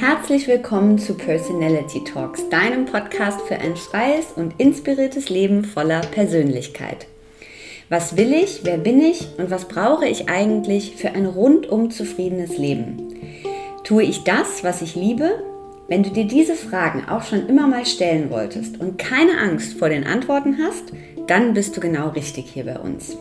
Herzlich willkommen zu Personality Talks, deinem Podcast für ein freies und inspiriertes Leben voller Persönlichkeit. Was will ich, wer bin ich und was brauche ich eigentlich für ein rundum zufriedenes Leben? Tue ich das, was ich liebe? Wenn du dir diese Fragen auch schon immer mal stellen wolltest und keine Angst vor den Antworten hast, dann bist du genau richtig hier bei uns.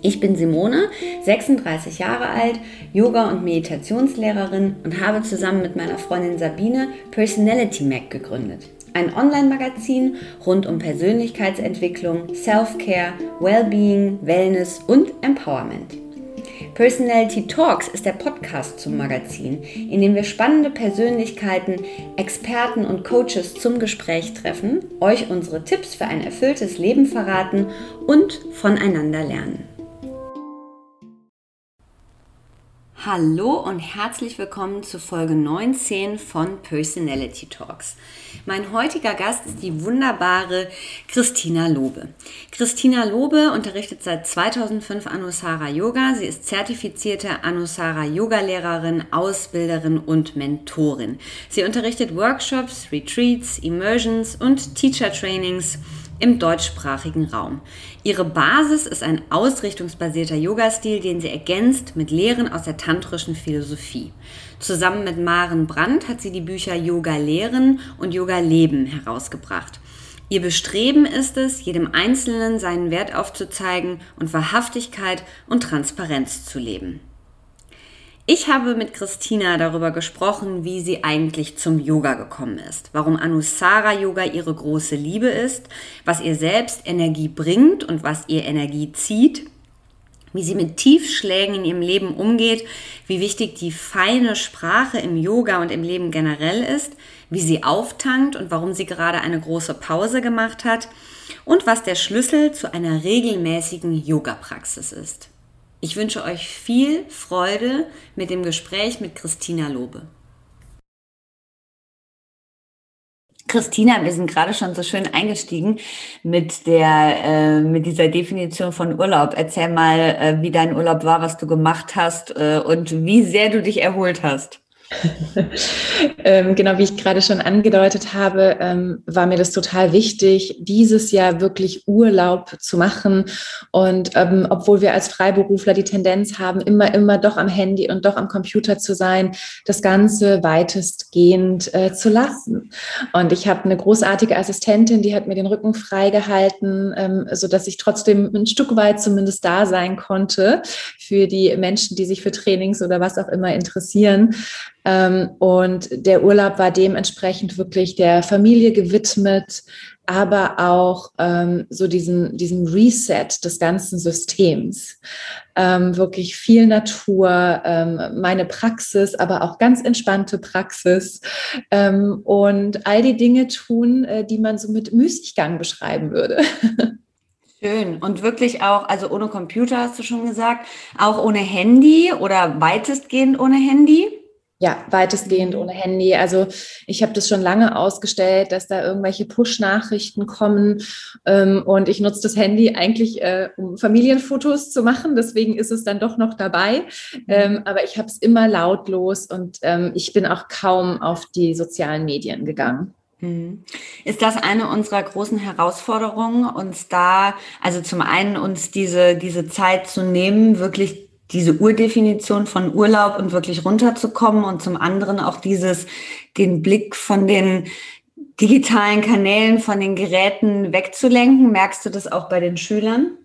Ich bin Simone, 36 Jahre alt, Yoga- und Meditationslehrerin und habe zusammen mit meiner Freundin Sabine Personality Mac gegründet. Ein Online-Magazin rund um Persönlichkeitsentwicklung, Self-Care, Wellbeing, Wellness und Empowerment. Personality Talks ist der Podcast zum Magazin, in dem wir spannende Persönlichkeiten, Experten und Coaches zum Gespräch treffen, euch unsere Tipps für ein erfülltes Leben verraten und voneinander lernen. Hallo und herzlich willkommen zu Folge 19 von Personality Talks. Mein heutiger Gast ist die wunderbare Christina Lobe. Christina Lobe unterrichtet seit 2005 Anusara Yoga. Sie ist zertifizierte Anusara Yoga Lehrerin, Ausbilderin und Mentorin. Sie unterrichtet Workshops, Retreats, Immersions und Teacher Trainings im deutschsprachigen Raum. Ihre Basis ist ein ausrichtungsbasierter Yoga-Stil, den sie ergänzt mit Lehren aus der tantrischen Philosophie. Zusammen mit Maren Brandt hat sie die Bücher Yoga Lehren und Yoga Leben herausgebracht. Ihr Bestreben ist es, jedem Einzelnen seinen Wert aufzuzeigen und Wahrhaftigkeit und Transparenz zu leben. Ich habe mit Christina darüber gesprochen, wie sie eigentlich zum Yoga gekommen ist, warum Anusara Yoga ihre große Liebe ist, was ihr selbst Energie bringt und was ihr Energie zieht, wie sie mit Tiefschlägen in ihrem Leben umgeht, wie wichtig die feine Sprache im Yoga und im Leben generell ist, wie sie auftankt und warum sie gerade eine große Pause gemacht hat und was der Schlüssel zu einer regelmäßigen Yoga-Praxis ist. Ich wünsche euch viel Freude mit dem Gespräch mit Christina Lobe. Christina, wir sind gerade schon so schön eingestiegen mit der äh, mit dieser Definition von Urlaub. Erzähl mal, äh, wie dein Urlaub war, was du gemacht hast äh, und wie sehr du dich erholt hast. ähm, genau wie ich gerade schon angedeutet habe, ähm, war mir das total wichtig, dieses Jahr wirklich Urlaub zu machen. Und ähm, obwohl wir als Freiberufler die Tendenz haben, immer, immer doch am Handy und doch am Computer zu sein, das Ganze weitestgehend äh, zu lassen. Und ich habe eine großartige Assistentin, die hat mir den Rücken freigehalten, ähm, so dass ich trotzdem ein Stück weit zumindest da sein konnte für die Menschen, die sich für Trainings oder was auch immer interessieren. Ähm, und der Urlaub war dementsprechend wirklich der Familie gewidmet, aber auch ähm, so diesen, diesen Reset des ganzen Systems. Ähm, wirklich viel Natur, ähm, meine Praxis, aber auch ganz entspannte Praxis ähm, und all die Dinge tun, äh, die man so mit Müßiggang beschreiben würde. Schön. Und wirklich auch, also ohne Computer hast du schon gesagt, auch ohne Handy oder weitestgehend ohne Handy? Ja, weitestgehend ohne Handy. Also ich habe das schon lange ausgestellt, dass da irgendwelche Push-Nachrichten kommen ähm, und ich nutze das Handy eigentlich, äh, um Familienfotos zu machen. Deswegen ist es dann doch noch dabei. Mhm. Ähm, aber ich habe es immer lautlos und ähm, ich bin auch kaum auf die sozialen Medien gegangen. Mhm. Ist das eine unserer großen Herausforderungen, uns da, also zum einen uns diese, diese Zeit zu nehmen, wirklich diese Urdefinition von Urlaub und wirklich runterzukommen und zum anderen auch dieses, den Blick von den digitalen Kanälen, von den Geräten wegzulenken. Merkst du das auch bei den Schülern?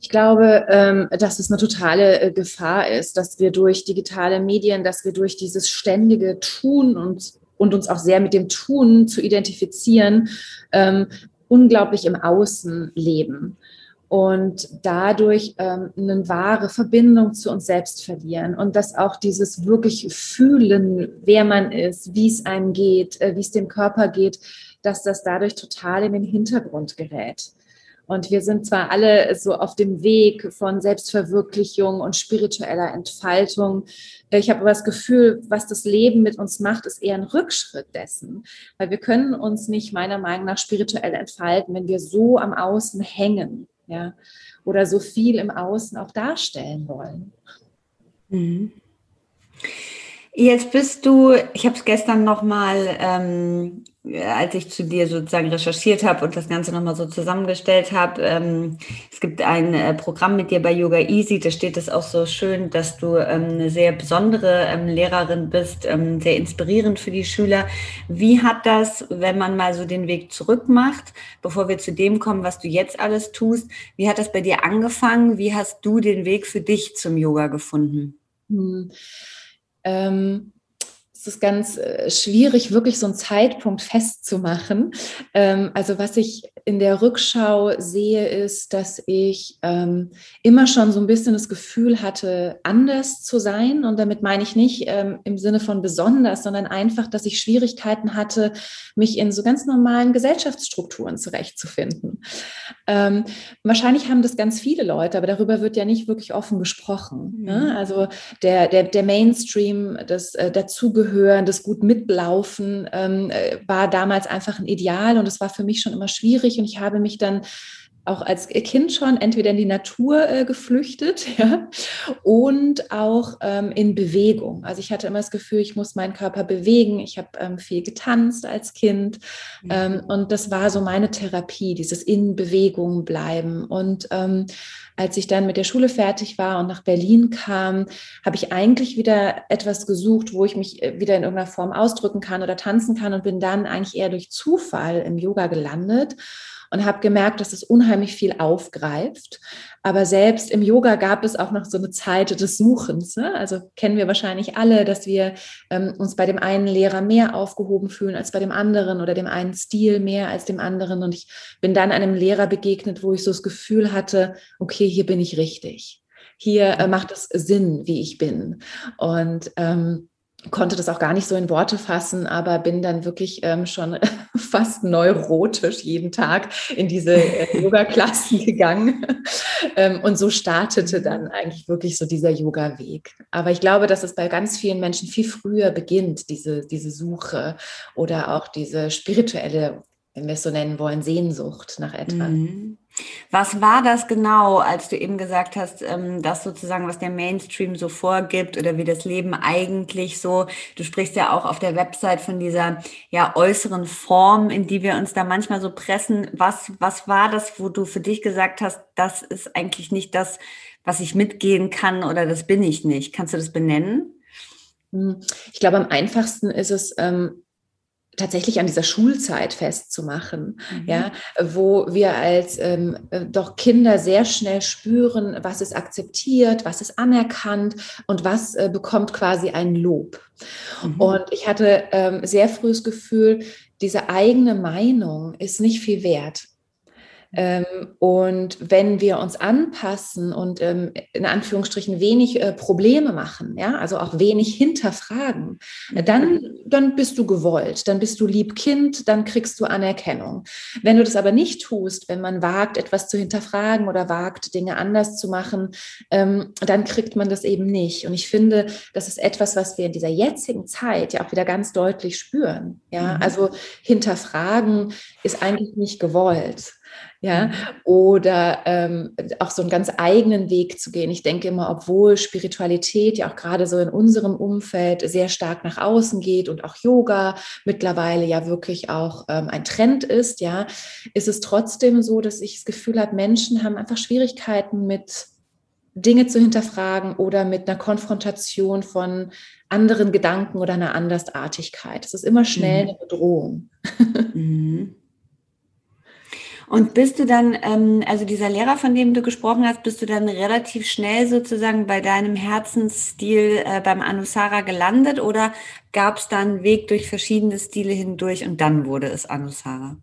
Ich glaube, ähm, dass es eine totale äh, Gefahr ist, dass wir durch digitale Medien, dass wir durch dieses ständige Tun und, und uns auch sehr mit dem Tun zu identifizieren, ähm, unglaublich im Außen leben und dadurch ähm, eine wahre Verbindung zu uns selbst verlieren und dass auch dieses wirklich Fühlen, wer man ist, wie es einem geht, äh, wie es dem Körper geht, dass das dadurch total in den Hintergrund gerät. Und wir sind zwar alle so auf dem Weg von Selbstverwirklichung und spiritueller Entfaltung. Ich habe aber das Gefühl, was das Leben mit uns macht, ist eher ein Rückschritt dessen. Weil wir können uns nicht meiner Meinung nach spirituell entfalten, wenn wir so am Außen hängen ja, oder so viel im Außen auch darstellen wollen. Mhm. Jetzt bist du, ich habe es gestern nochmal, ähm, als ich zu dir sozusagen recherchiert habe und das Ganze nochmal so zusammengestellt habe, ähm, es gibt ein äh, Programm mit dir bei Yoga Easy, da steht es auch so schön, dass du ähm, eine sehr besondere ähm, Lehrerin bist, ähm, sehr inspirierend für die Schüler. Wie hat das, wenn man mal so den Weg zurück macht, bevor wir zu dem kommen, was du jetzt alles tust, wie hat das bei dir angefangen? Wie hast du den Weg für dich zum Yoga gefunden? Hm. Ähm, es ist ganz äh, schwierig, wirklich so einen Zeitpunkt festzumachen. Ähm, also was ich in der Rückschau sehe, ist, dass ich ähm, immer schon so ein bisschen das Gefühl hatte, anders zu sein. Und damit meine ich nicht ähm, im Sinne von besonders, sondern einfach, dass ich Schwierigkeiten hatte, mich in so ganz normalen Gesellschaftsstrukturen zurechtzufinden. Ähm, wahrscheinlich haben das ganz viele Leute, aber darüber wird ja nicht wirklich offen gesprochen. Ne? Mhm. Ne? Also der, der, der Mainstream, das äh, Dazugehören, das gut mitlaufen, ähm, äh, war damals einfach ein Ideal und es war für mich schon immer schwierig und ich habe mich dann auch als Kind schon entweder in die Natur äh, geflüchtet ja, und auch ähm, in Bewegung. Also ich hatte immer das Gefühl, ich muss meinen Körper bewegen. Ich habe ähm, viel getanzt als Kind ähm, und das war so meine Therapie, dieses in Bewegung bleiben. Und ähm, als ich dann mit der Schule fertig war und nach Berlin kam, habe ich eigentlich wieder etwas gesucht, wo ich mich äh, wieder in irgendeiner Form ausdrücken kann oder tanzen kann und bin dann eigentlich eher durch Zufall im Yoga gelandet und habe gemerkt, dass es unheimlich viel aufgreift. Aber selbst im Yoga gab es auch noch so eine Zeit des Suchens. Ne? Also kennen wir wahrscheinlich alle, dass wir ähm, uns bei dem einen Lehrer mehr aufgehoben fühlen als bei dem anderen oder dem einen Stil mehr als dem anderen. Und ich bin dann einem Lehrer begegnet, wo ich so das Gefühl hatte, okay, hier bin ich richtig. Hier äh, macht es Sinn, wie ich bin. Und ähm, konnte das auch gar nicht so in Worte fassen, aber bin dann wirklich ähm, schon fast neurotisch jeden Tag in diese äh, Yoga-Klassen gegangen. ähm, und so startete dann eigentlich wirklich so dieser Yoga-Weg. Aber ich glaube, dass es bei ganz vielen Menschen viel früher beginnt, diese, diese Suche oder auch diese spirituelle, wenn wir es so nennen wollen, Sehnsucht nach etwas. Mhm. Was war das genau, als du eben gesagt hast, ähm, das sozusagen, was der Mainstream so vorgibt oder wie das Leben eigentlich so, du sprichst ja auch auf der Website von dieser ja äußeren Form, in die wir uns da manchmal so pressen. Was, was war das, wo du für dich gesagt hast, das ist eigentlich nicht das, was ich mitgehen kann oder das bin ich nicht? Kannst du das benennen? Hm, ich glaube, am einfachsten ist es, ähm, tatsächlich an dieser Schulzeit festzumachen, mhm. ja, wo wir als ähm, äh, doch Kinder sehr schnell spüren, was ist akzeptiert, was ist anerkannt und was äh, bekommt quasi ein Lob. Mhm. Und ich hatte ähm, sehr frühes Gefühl, diese eigene Meinung ist nicht viel wert. Ähm, und wenn wir uns anpassen und ähm, in Anführungsstrichen wenig äh, Probleme machen, ja, also auch wenig hinterfragen, äh, dann, dann bist du gewollt, dann bist du lieb Kind, dann kriegst du Anerkennung. Wenn du das aber nicht tust, wenn man wagt, etwas zu hinterfragen oder wagt, Dinge anders zu machen, ähm, dann kriegt man das eben nicht. Und ich finde, das ist etwas, was wir in dieser jetzigen Zeit ja auch wieder ganz deutlich spüren. Ja, mhm. also hinterfragen ist eigentlich nicht gewollt ja, mhm. oder ähm, auch so einen ganz eigenen Weg zu gehen. Ich denke immer, obwohl Spiritualität ja auch gerade so in unserem Umfeld sehr stark nach außen geht und auch Yoga mittlerweile ja wirklich auch ähm, ein Trend ist, ja, ist es trotzdem so, dass ich das Gefühl habe, Menschen haben einfach Schwierigkeiten mit Dinge zu hinterfragen oder mit einer Konfrontation von anderen Gedanken oder einer Andersartigkeit. Es ist immer schnell mhm. eine Bedrohung. Mhm. Und bist du dann, ähm, also dieser Lehrer, von dem du gesprochen hast, bist du dann relativ schnell sozusagen bei deinem Herzensstil äh, beim Anusara gelandet oder gab es da einen Weg durch verschiedene Stile hindurch und dann wurde es Anusara?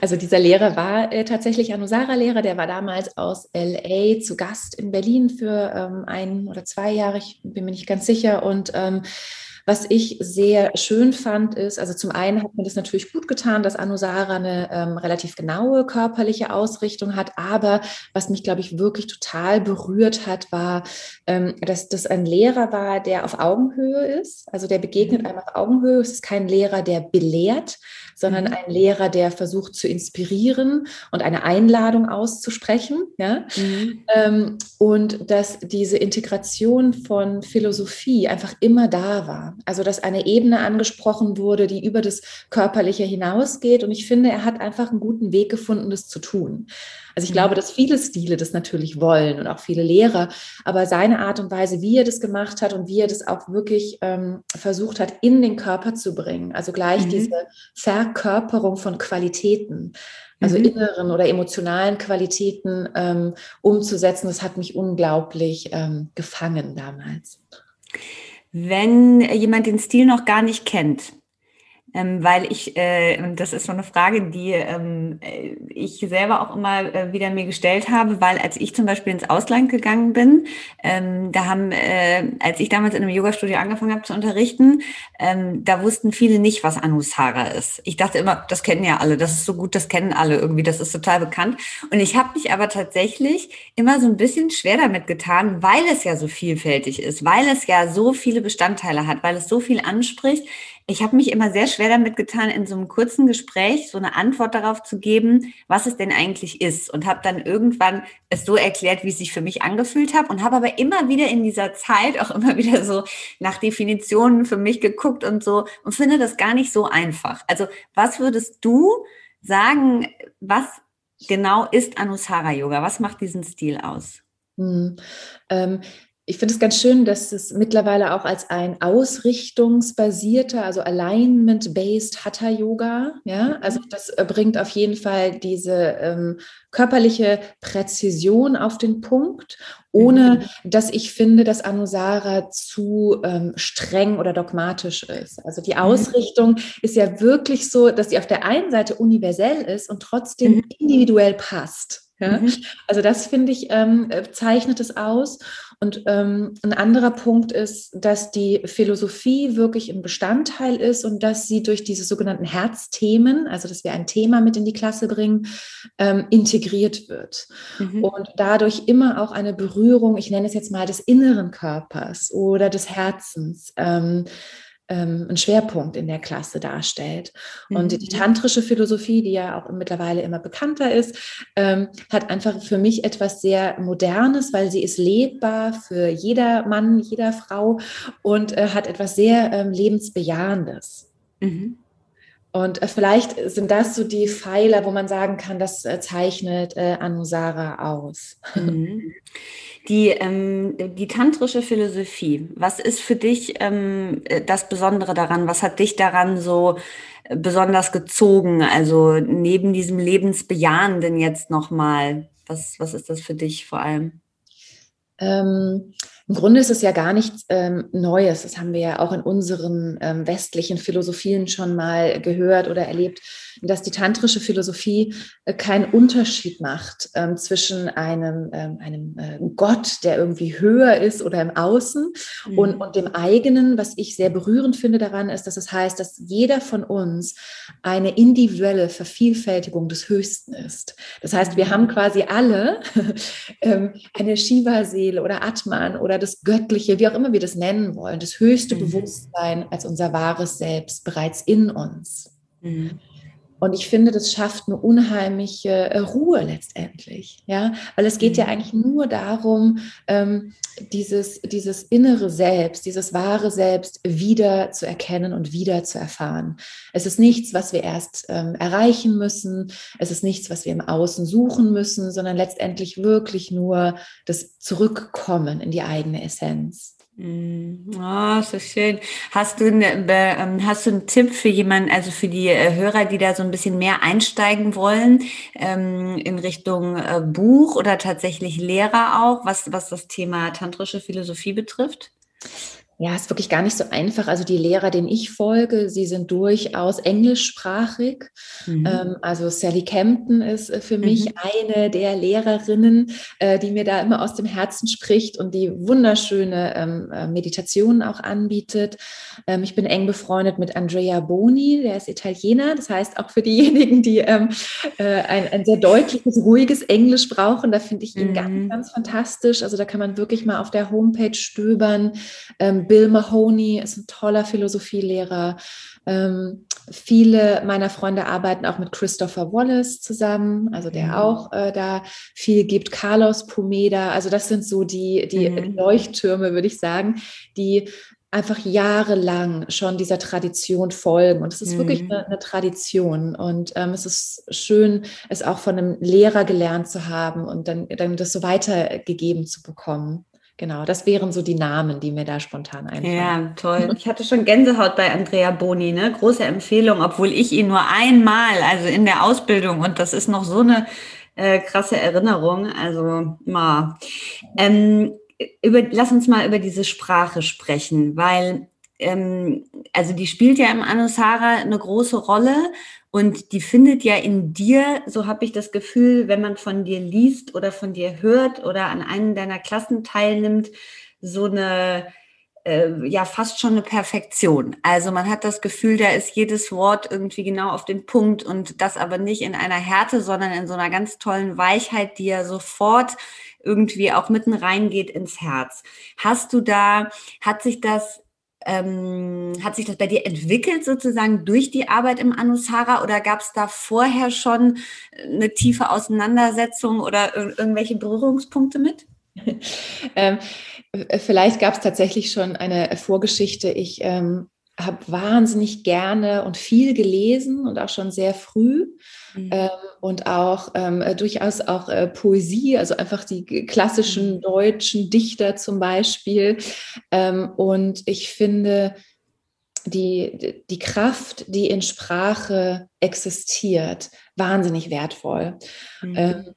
Also dieser Lehrer war äh, tatsächlich Anusara-Lehrer, der war damals aus LA zu Gast in Berlin für ähm, ein oder zwei Jahre, ich bin mir nicht ganz sicher und ähm, was ich sehr schön fand, ist, also zum einen hat mir das natürlich gut getan, dass Anusara eine ähm, relativ genaue körperliche Ausrichtung hat, aber was mich, glaube ich, wirklich total berührt hat, war, ähm, dass das ein Lehrer war, der auf Augenhöhe ist. Also der begegnet mhm. einem auf Augenhöhe. Es ist kein Lehrer, der belehrt, sondern mhm. ein Lehrer, der versucht zu inspirieren und eine Einladung auszusprechen. Ja? Mhm. Ähm, und dass diese Integration von Philosophie einfach immer da war. War. Also, dass eine Ebene angesprochen wurde, die über das Körperliche hinausgeht. Und ich finde, er hat einfach einen guten Weg gefunden, das zu tun. Also ich mhm. glaube, dass viele Stile das natürlich wollen und auch viele Lehrer, aber seine Art und Weise, wie er das gemacht hat und wie er das auch wirklich ähm, versucht hat, in den Körper zu bringen, also gleich mhm. diese Verkörperung von Qualitäten, also mhm. inneren oder emotionalen Qualitäten ähm, umzusetzen, das hat mich unglaublich ähm, gefangen damals. Wenn jemand den Stil noch gar nicht kennt, ähm, weil ich, äh, und das ist so eine Frage, die ähm, äh, ich selber auch immer äh, wieder mir gestellt habe, weil als ich zum Beispiel ins Ausland gegangen bin, ähm, da haben, äh, als ich damals in einem Yoga-Studio angefangen habe zu unterrichten, ähm, da wussten viele nicht, was Anusara ist. Ich dachte immer, das kennen ja alle, das ist so gut, das kennen alle irgendwie, das ist total bekannt. Und ich habe mich aber tatsächlich immer so ein bisschen schwer damit getan, weil es ja so vielfältig ist, weil es ja so viele Bestandteile hat, weil es so viel anspricht ich habe mich immer sehr schwer damit getan, in so einem kurzen Gespräch so eine Antwort darauf zu geben, was es denn eigentlich ist. Und habe dann irgendwann es so erklärt, wie es sich für mich angefühlt hat. Und habe aber immer wieder in dieser Zeit auch immer wieder so nach Definitionen für mich geguckt und so und finde das gar nicht so einfach. Also was würdest du sagen, was genau ist Anusara Yoga? Was macht diesen Stil aus? Hm, ähm, ich finde es ganz schön, dass es mittlerweile auch als ein ausrichtungsbasierter, also alignment-based Hatha-Yoga, ja, mhm. also das äh, bringt auf jeden Fall diese ähm, körperliche Präzision auf den Punkt, ohne mhm. dass ich finde, dass Anusara zu ähm, streng oder dogmatisch ist. Also die mhm. Ausrichtung mhm. ist ja wirklich so, dass sie auf der einen Seite universell ist und trotzdem mhm. individuell passt. Ja? Mhm. Also das finde ich ähm, äh, zeichnet es aus. Und ähm, ein anderer Punkt ist, dass die Philosophie wirklich ein Bestandteil ist und dass sie durch diese sogenannten Herzthemen, also dass wir ein Thema mit in die Klasse bringen, ähm, integriert wird. Mhm. Und dadurch immer auch eine Berührung, ich nenne es jetzt mal des inneren Körpers oder des Herzens. Ähm, ähm, ein Schwerpunkt in der Klasse darstellt. Mhm. Und die tantrische Philosophie, die ja auch mittlerweile immer bekannter ist, ähm, hat einfach für mich etwas sehr Modernes, weil sie ist lebbar für jeder Mann, jeder Frau und äh, hat etwas sehr ähm, Lebensbejahendes. Mhm. Und äh, vielleicht sind das so die Pfeiler, wo man sagen kann, das äh, zeichnet äh, Anusara aus. Mhm. Die, ähm, die tantrische Philosophie, was ist für dich ähm, das Besondere daran? Was hat dich daran so äh, besonders gezogen? Also neben diesem Lebensbejahenden jetzt nochmal, was, was ist das für dich vor allem? Ähm, Im Grunde ist es ja gar nichts ähm, Neues. Das haben wir ja auch in unseren ähm, westlichen Philosophien schon mal gehört oder erlebt dass die tantrische Philosophie äh, keinen Unterschied macht ähm, zwischen einem, ähm, einem äh, Gott, der irgendwie höher ist oder im Außen mhm. und, und dem eigenen. Was ich sehr berührend finde daran ist, dass es heißt, dass jeder von uns eine individuelle Vervielfältigung des Höchsten ist. Das heißt, wir haben quasi alle ähm, eine Shiva-Seele oder Atman oder das Göttliche, wie auch immer wir das nennen wollen, das höchste mhm. Bewusstsein als unser wahres Selbst bereits in uns. Mhm. Und ich finde, das schafft eine unheimliche äh, Ruhe letztendlich, ja, weil es geht ja mhm. eigentlich nur darum, ähm, dieses, dieses innere Selbst, dieses wahre Selbst wieder zu erkennen und wieder zu erfahren. Es ist nichts, was wir erst ähm, erreichen müssen. Es ist nichts, was wir im Außen suchen müssen, sondern letztendlich wirklich nur das Zurückkommen in die eigene Essenz. Oh, so schön. Hast du, eine, ähm, hast du einen Tipp für jemanden, also für die äh, Hörer, die da so ein bisschen mehr einsteigen wollen, ähm, in Richtung äh, Buch oder tatsächlich Lehrer auch, was, was das Thema tantrische Philosophie betrifft? Ja, ist wirklich gar nicht so einfach. Also die Lehrer, denen ich folge, sie sind durchaus englischsprachig. Mhm. Ähm, also Sally Campton ist äh, für mich mhm. eine der Lehrerinnen, äh, die mir da immer aus dem Herzen spricht und die wunderschöne ähm, äh, Meditationen auch anbietet. Ähm, ich bin eng befreundet mit Andrea Boni, der ist Italiener. Das heißt, auch für diejenigen, die ein, ein, sehr deutliches, ruhiges Englisch brauchen, da finde ich ihn mhm. ganz, ganz fantastisch. Also da kann man wirklich mal auf der Homepage stöbern Bill Mahoney ist ein toller Philosophielehrer. Ähm, viele meiner Freunde arbeiten auch mit Christopher Wallace zusammen, also der mhm. auch äh, da viel gibt. Carlos Pomeda, also das sind so die, die mhm. Leuchttürme, würde ich sagen, die einfach jahrelang schon dieser Tradition folgen. Und es ist mhm. wirklich eine, eine, Tradition. Und ähm, es ist schön, es auch von einem Lehrer gelernt zu haben und dann, dann das so weitergegeben zu bekommen. Genau, das wären so die Namen, die mir da spontan einfallen. Ja, toll. Ich hatte schon Gänsehaut bei Andrea Boni, ne? Große Empfehlung, obwohl ich ihn nur einmal, also in der Ausbildung, und das ist noch so eine äh, krasse Erinnerung. Also, ma. Ähm, über, lass uns mal über diese Sprache sprechen, weil ähm, also die spielt ja im Anusara eine große Rolle und die findet ja in dir, so habe ich das Gefühl, wenn man von dir liest oder von dir hört oder an einem deiner Klassen teilnimmt, so eine äh, ja fast schon eine Perfektion. Also man hat das Gefühl, da ist jedes Wort irgendwie genau auf den Punkt und das aber nicht in einer Härte, sondern in so einer ganz tollen Weichheit, die ja sofort irgendwie auch mitten reingeht ins Herz. Hast du da, hat sich das ähm, hat sich das bei dir entwickelt sozusagen durch die Arbeit im Anusara oder gab es da vorher schon eine tiefe Auseinandersetzung oder ir irgendwelche Berührungspunkte mit? ähm, vielleicht gab es tatsächlich schon eine Vorgeschichte. Ich ähm, habe wahnsinnig gerne und viel gelesen und auch schon sehr früh. Mhm. Ähm, und auch ähm, äh, durchaus auch äh, Poesie, also einfach die klassischen mhm. deutschen Dichter zum Beispiel. Ähm, und ich finde, die, die Kraft, die in Sprache existiert, wahnsinnig wertvoll. Mhm.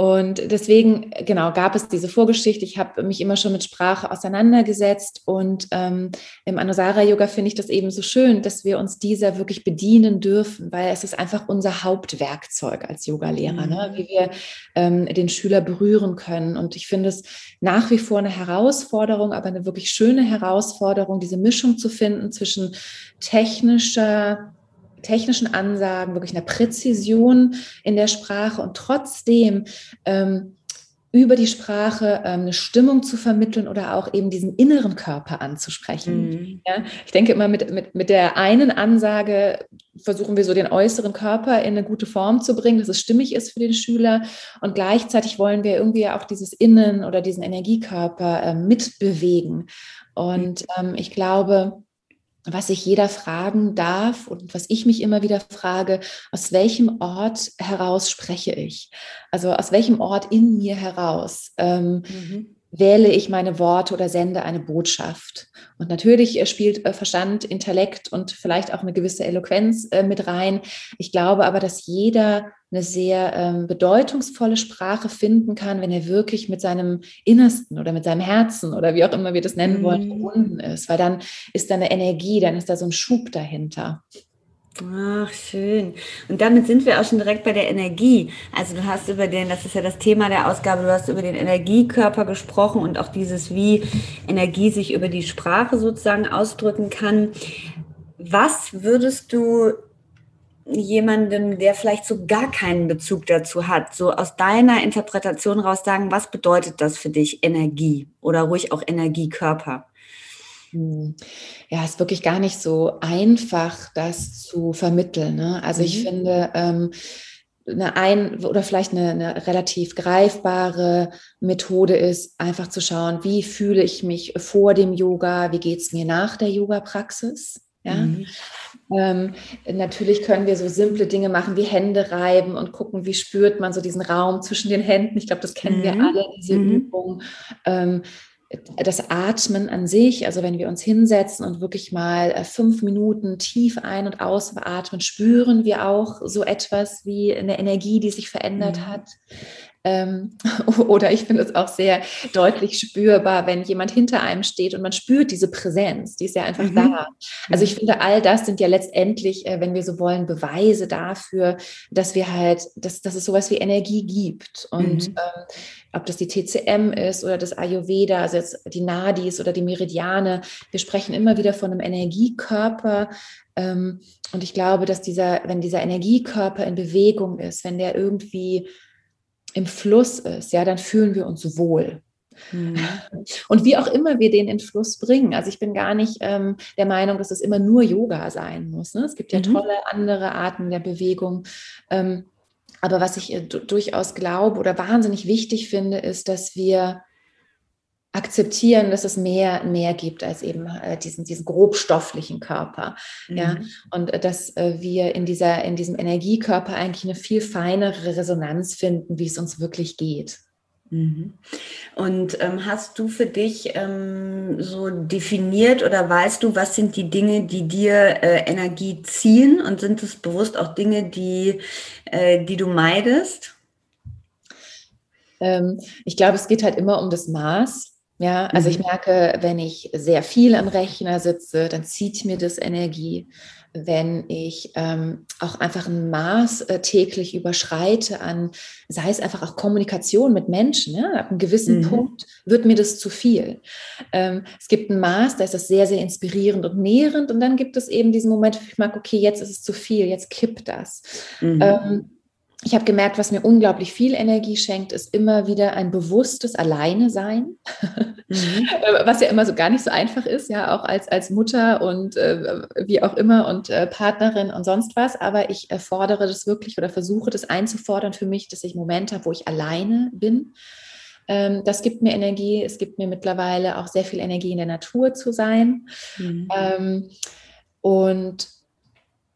Und deswegen, genau, gab es diese Vorgeschichte. Ich habe mich immer schon mit Sprache auseinandergesetzt. Und ähm, im Anusara-Yoga finde ich das eben so schön, dass wir uns dieser wirklich bedienen dürfen, weil es ist einfach unser Hauptwerkzeug als Yogalehrer, mhm. ne? wie wir ähm, den Schüler berühren können. Und ich finde es nach wie vor eine Herausforderung, aber eine wirklich schöne Herausforderung, diese Mischung zu finden zwischen technischer, technischen Ansagen, wirklich einer Präzision in der Sprache und trotzdem ähm, über die Sprache ähm, eine Stimmung zu vermitteln oder auch eben diesen inneren Körper anzusprechen. Mhm. Ja, ich denke immer, mit, mit, mit der einen Ansage versuchen wir so den äußeren Körper in eine gute Form zu bringen, dass es stimmig ist für den Schüler. Und gleichzeitig wollen wir irgendwie auch dieses Innen oder diesen Energiekörper äh, mitbewegen. Und ähm, ich glaube, was sich jeder fragen darf und was ich mich immer wieder frage, aus welchem Ort heraus spreche ich? Also aus welchem Ort in mir heraus ähm, mhm. Wähle ich meine Worte oder sende eine Botschaft? Und natürlich spielt äh, Verstand, Intellekt und vielleicht auch eine gewisse Eloquenz äh, mit rein. Ich glaube aber, dass jeder eine sehr ähm, bedeutungsvolle Sprache finden kann, wenn er wirklich mit seinem Innersten oder mit seinem Herzen oder wie auch immer wir das nennen wollen, mhm. verbunden ist. Weil dann ist da eine Energie, dann ist da so ein Schub dahinter. Ach, schön. Und damit sind wir auch schon direkt bei der Energie. Also du hast über den, das ist ja das Thema der Ausgabe, du hast über den Energiekörper gesprochen und auch dieses, wie Energie sich über die Sprache sozusagen ausdrücken kann. Was würdest du jemandem, der vielleicht so gar keinen Bezug dazu hat, so aus deiner Interpretation raus sagen, was bedeutet das für dich Energie oder ruhig auch Energiekörper? Hm. Ja, ist wirklich gar nicht so einfach, das zu vermitteln. Ne? Also mhm. ich finde, ähm, eine ein oder vielleicht eine, eine, relativ greifbare Methode ist, einfach zu schauen, wie fühle ich mich vor dem Yoga, wie geht es mir nach der Yoga-Praxis. Ja? Mhm. Ähm, natürlich können wir so simple Dinge machen wie Hände reiben und gucken, wie spürt man so diesen Raum zwischen den Händen. Ich glaube, das kennen mhm. wir alle, diese mhm. Übung. Ähm, das Atmen an sich, also wenn wir uns hinsetzen und wirklich mal äh, fünf Minuten tief ein- und ausatmen, spüren wir auch so etwas wie eine Energie, die sich verändert mhm. hat. Ähm, oder ich finde es auch sehr deutlich spürbar, wenn jemand hinter einem steht und man spürt diese Präsenz, die ist ja einfach mhm. da. Also ich finde, all das sind ja letztendlich, äh, wenn wir so wollen, Beweise dafür, dass wir halt, dass, dass es sowas wie Energie gibt. Und mhm. ähm, ob das die TCM ist oder das Ayurveda, also jetzt die Nadis oder die Meridiane, wir sprechen immer wieder von einem Energiekörper. Ähm, und ich glaube, dass dieser, wenn dieser Energiekörper in Bewegung ist, wenn der irgendwie im Fluss ist, ja, dann fühlen wir uns wohl. Mhm. Und wie auch immer wir den in Fluss bringen. Also ich bin gar nicht ähm, der Meinung, dass es immer nur Yoga sein muss. Ne? Es gibt ja mhm. tolle andere Arten der Bewegung. Ähm, aber was ich äh, durchaus glaube oder wahnsinnig wichtig finde, ist, dass wir akzeptieren, dass es mehr, mehr gibt als eben äh, diesen, diesen grobstofflichen Körper. Mhm. Ja, und äh, dass äh, wir in dieser, in diesem Energiekörper eigentlich eine viel feinere Resonanz finden, wie es uns wirklich geht. Mhm. Und ähm, hast du für dich ähm, so definiert oder weißt du, was sind die Dinge, die dir äh, Energie ziehen und sind es bewusst auch Dinge, die, äh, die du meidest? Ähm, ich glaube, es geht halt immer um das Maß. Ja, also mhm. ich merke, wenn ich sehr viel am Rechner sitze, dann zieht mir das Energie. Wenn ich ähm, auch einfach ein Maß äh, täglich überschreite an, sei es einfach auch Kommunikation mit Menschen, ja, ab einem gewissen mhm. Punkt wird mir das zu viel. Ähm, es gibt ein Maß, da ist das sehr, sehr inspirierend und nährend und dann gibt es eben diesen Moment, wo ich merke, okay, jetzt ist es zu viel, jetzt kippt das. Mhm. Ähm, ich habe gemerkt, was mir unglaublich viel Energie schenkt, ist immer wieder ein bewusstes Alleine-Sein, mhm. Äh, was ja immer so gar nicht so einfach ist, ja, auch als, als Mutter und äh, wie auch immer und äh, Partnerin und sonst was. Aber ich fordere das wirklich oder versuche das einzufordern für mich, dass ich Momente habe, wo ich alleine bin. Ähm, das gibt mir Energie. Es gibt mir mittlerweile auch sehr viel Energie in der Natur zu sein. Mhm. Ähm, und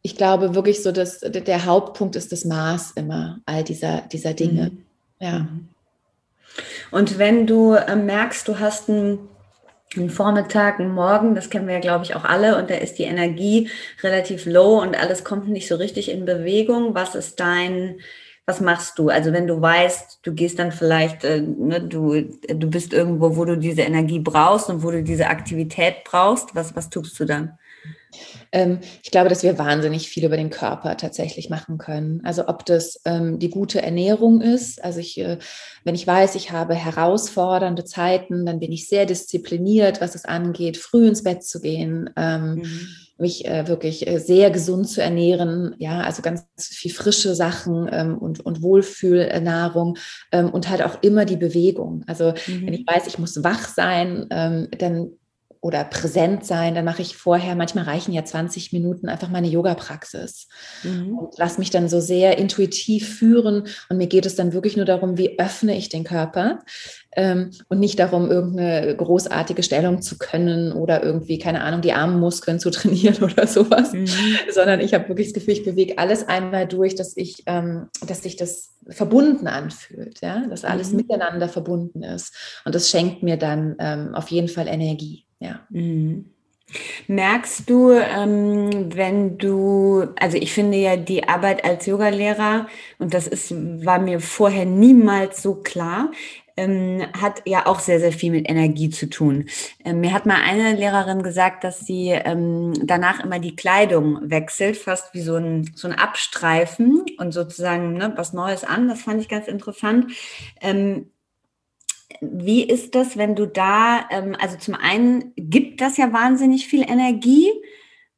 ich glaube wirklich so, dass der Hauptpunkt ist das Maß immer all dieser, dieser Dinge. Mhm. Ja. Mhm. Und wenn du äh, merkst, du hast einen, einen Vormittag, einen Morgen, das kennen wir ja, glaube ich, auch alle, und da ist die Energie relativ low und alles kommt nicht so richtig in Bewegung, was ist dein, was machst du? Also wenn du weißt, du gehst dann vielleicht, äh, ne, du, du bist irgendwo, wo du diese Energie brauchst und wo du diese Aktivität brauchst, was, was tust du dann? Ähm, ich glaube, dass wir wahnsinnig viel über den Körper tatsächlich machen können. Also ob das ähm, die gute Ernährung ist. Also ich, äh, wenn ich weiß, ich habe herausfordernde Zeiten, dann bin ich sehr diszipliniert, was es angeht, früh ins Bett zu gehen. Ähm, mhm. mich äh, wirklich äh, sehr gesund zu ernähren, ja, also ganz viel frische Sachen ähm, und, und Wohlfühlnahrung ähm, und halt auch immer die Bewegung. Also mhm. wenn ich weiß, ich muss wach sein, ähm, dann oder präsent sein, dann mache ich vorher, manchmal reichen ja 20 Minuten einfach meine Yoga-Praxis mhm. und lass mich dann so sehr intuitiv führen und mir geht es dann wirklich nur darum, wie öffne ich den Körper ähm, und nicht darum, irgendeine großartige Stellung zu können oder irgendwie, keine Ahnung, die Armmuskeln zu trainieren oder sowas, mhm. sondern ich habe wirklich das Gefühl, ich bewege alles einmal durch, dass ich, ähm, dass sich das verbunden anfühlt, ja, dass alles mhm. miteinander verbunden ist und das schenkt mir dann ähm, auf jeden Fall Energie. Ja. Mhm. Merkst du, ähm, wenn du, also ich finde ja die Arbeit als Yogalehrer, und das ist, war mir vorher niemals so klar, ähm, hat ja auch sehr, sehr viel mit Energie zu tun. Ähm, mir hat mal eine Lehrerin gesagt, dass sie ähm, danach immer die Kleidung wechselt, fast wie so ein, so ein Abstreifen und sozusagen ne, was Neues an. Das fand ich ganz interessant. Ähm, wie ist das, wenn du da, ähm, also zum einen gibt das ja wahnsinnig viel Energie.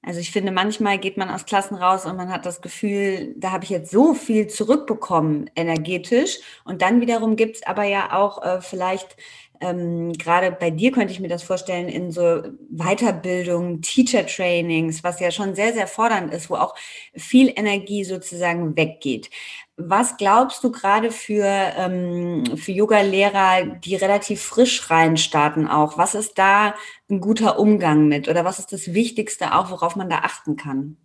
Also ich finde, manchmal geht man aus Klassen raus und man hat das Gefühl, da habe ich jetzt so viel zurückbekommen energetisch. Und dann wiederum gibt es aber ja auch äh, vielleicht ähm, gerade bei dir könnte ich mir das vorstellen, in so Weiterbildung, Teacher-Trainings, was ja schon sehr, sehr fordernd ist, wo auch viel Energie sozusagen weggeht. Was glaubst du gerade für, ähm, für Yoga-Lehrer, die relativ frisch reinstarten auch? Was ist da ein guter Umgang mit? Oder was ist das Wichtigste auch, worauf man da achten kann?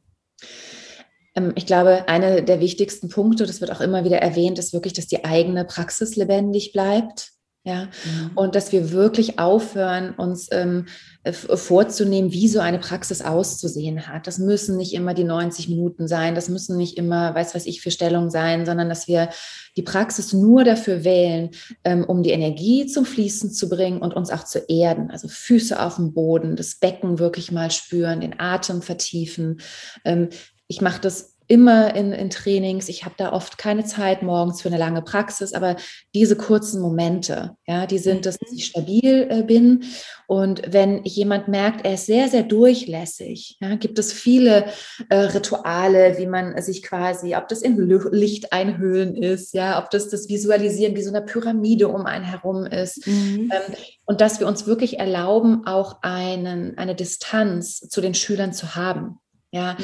Ähm, ich glaube, einer der wichtigsten Punkte, das wird auch immer wieder erwähnt, ist wirklich, dass die eigene Praxis lebendig bleibt. Ja, mhm. und dass wir wirklich aufhören, uns ähm, vorzunehmen, wie so eine Praxis auszusehen hat. Das müssen nicht immer die 90 Minuten sein, das müssen nicht immer, weiß was ich, für Stellung sein, sondern dass wir die Praxis nur dafür wählen, ähm, um die Energie zum Fließen zu bringen und uns auch zu erden. Also Füße auf dem Boden, das Becken wirklich mal spüren, den Atem vertiefen. Ähm, ich mache das immer in, in Trainings. Ich habe da oft keine Zeit morgens für eine lange Praxis, aber diese kurzen Momente, ja, die sind, dass ich stabil äh, bin. Und wenn jemand merkt, er ist sehr, sehr durchlässig, ja, gibt es viele äh, Rituale, wie man sich quasi, ob das in Licht einhüllen ist, ja, ob das das Visualisieren wie so eine Pyramide um einen herum ist. Mhm. Ähm, und dass wir uns wirklich erlauben, auch einen, eine Distanz zu den Schülern zu haben. Ja,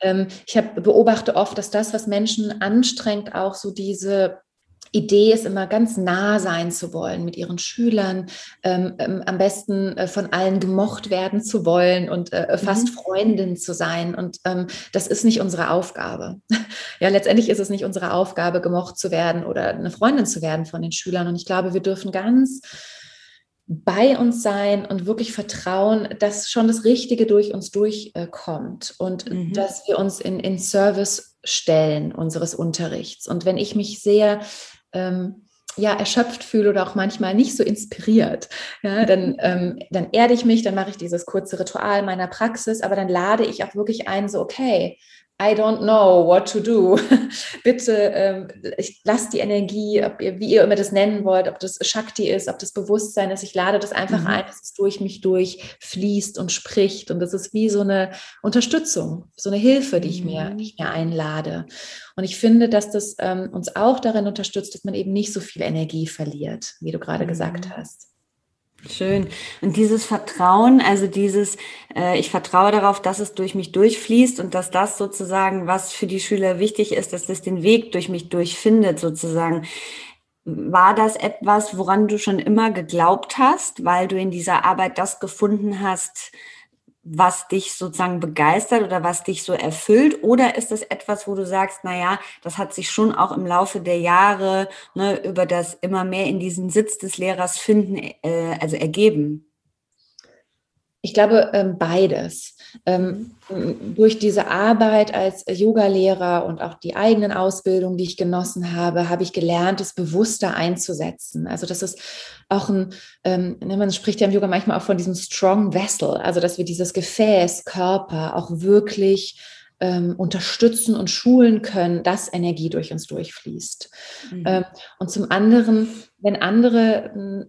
ähm, ich hab, beobachte oft, dass das, was Menschen anstrengt, auch so diese Idee ist immer ganz nah sein zu wollen mit ihren Schülern, ähm, ähm, am besten äh, von allen gemocht werden zu wollen und äh, fast mhm. Freundin zu sein. Und ähm, das ist nicht unsere Aufgabe. ja, letztendlich ist es nicht unsere Aufgabe, gemocht zu werden oder eine Freundin zu werden von den Schülern. Und ich glaube, wir dürfen ganz bei uns sein und wirklich vertrauen, dass schon das Richtige durch uns durchkommt und mhm. dass wir uns in, in Service stellen unseres Unterrichts. Und wenn ich mich sehr ähm, ja, erschöpft fühle oder auch manchmal nicht so inspiriert, ja, dann, ähm, dann erde ich mich, dann mache ich dieses kurze Ritual meiner Praxis, aber dann lade ich auch wirklich ein, so, okay, I don't know what to do. Bitte, ähm, ich lasse die Energie, ihr, wie ihr immer das nennen wollt, ob das Shakti ist, ob das Bewusstsein ist, ich lade das einfach mhm. ein, dass es durch mich durchfließt und spricht. Und das ist wie so eine Unterstützung, so eine Hilfe, die ich mir, die ich mir einlade. Und ich finde, dass das ähm, uns auch darin unterstützt, dass man eben nicht so viel Energie verliert, wie du gerade mhm. gesagt hast. Schön. Und dieses Vertrauen, also dieses, äh, ich vertraue darauf, dass es durch mich durchfließt und dass das sozusagen, was für die Schüler wichtig ist, dass es den Weg durch mich durchfindet, sozusagen. War das etwas, woran du schon immer geglaubt hast, weil du in dieser Arbeit das gefunden hast, was dich sozusagen begeistert oder was dich so erfüllt? Oder ist das etwas, wo du sagst, na ja, das hat sich schon auch im Laufe der Jahre ne, über das immer mehr in diesen Sitz des Lehrers finden, äh, also ergeben? Ich glaube, ähm, beides. Ähm, durch diese Arbeit als Yogalehrer und auch die eigenen Ausbildungen, die ich genossen habe, habe ich gelernt, es bewusster einzusetzen. Also das ist auch ein, ähm, ne, man spricht ja im Yoga manchmal auch von diesem Strong Vessel, also dass wir dieses Gefäß, Körper auch wirklich unterstützen und schulen können, dass Energie durch uns durchfließt. Mhm. Und zum anderen, wenn andere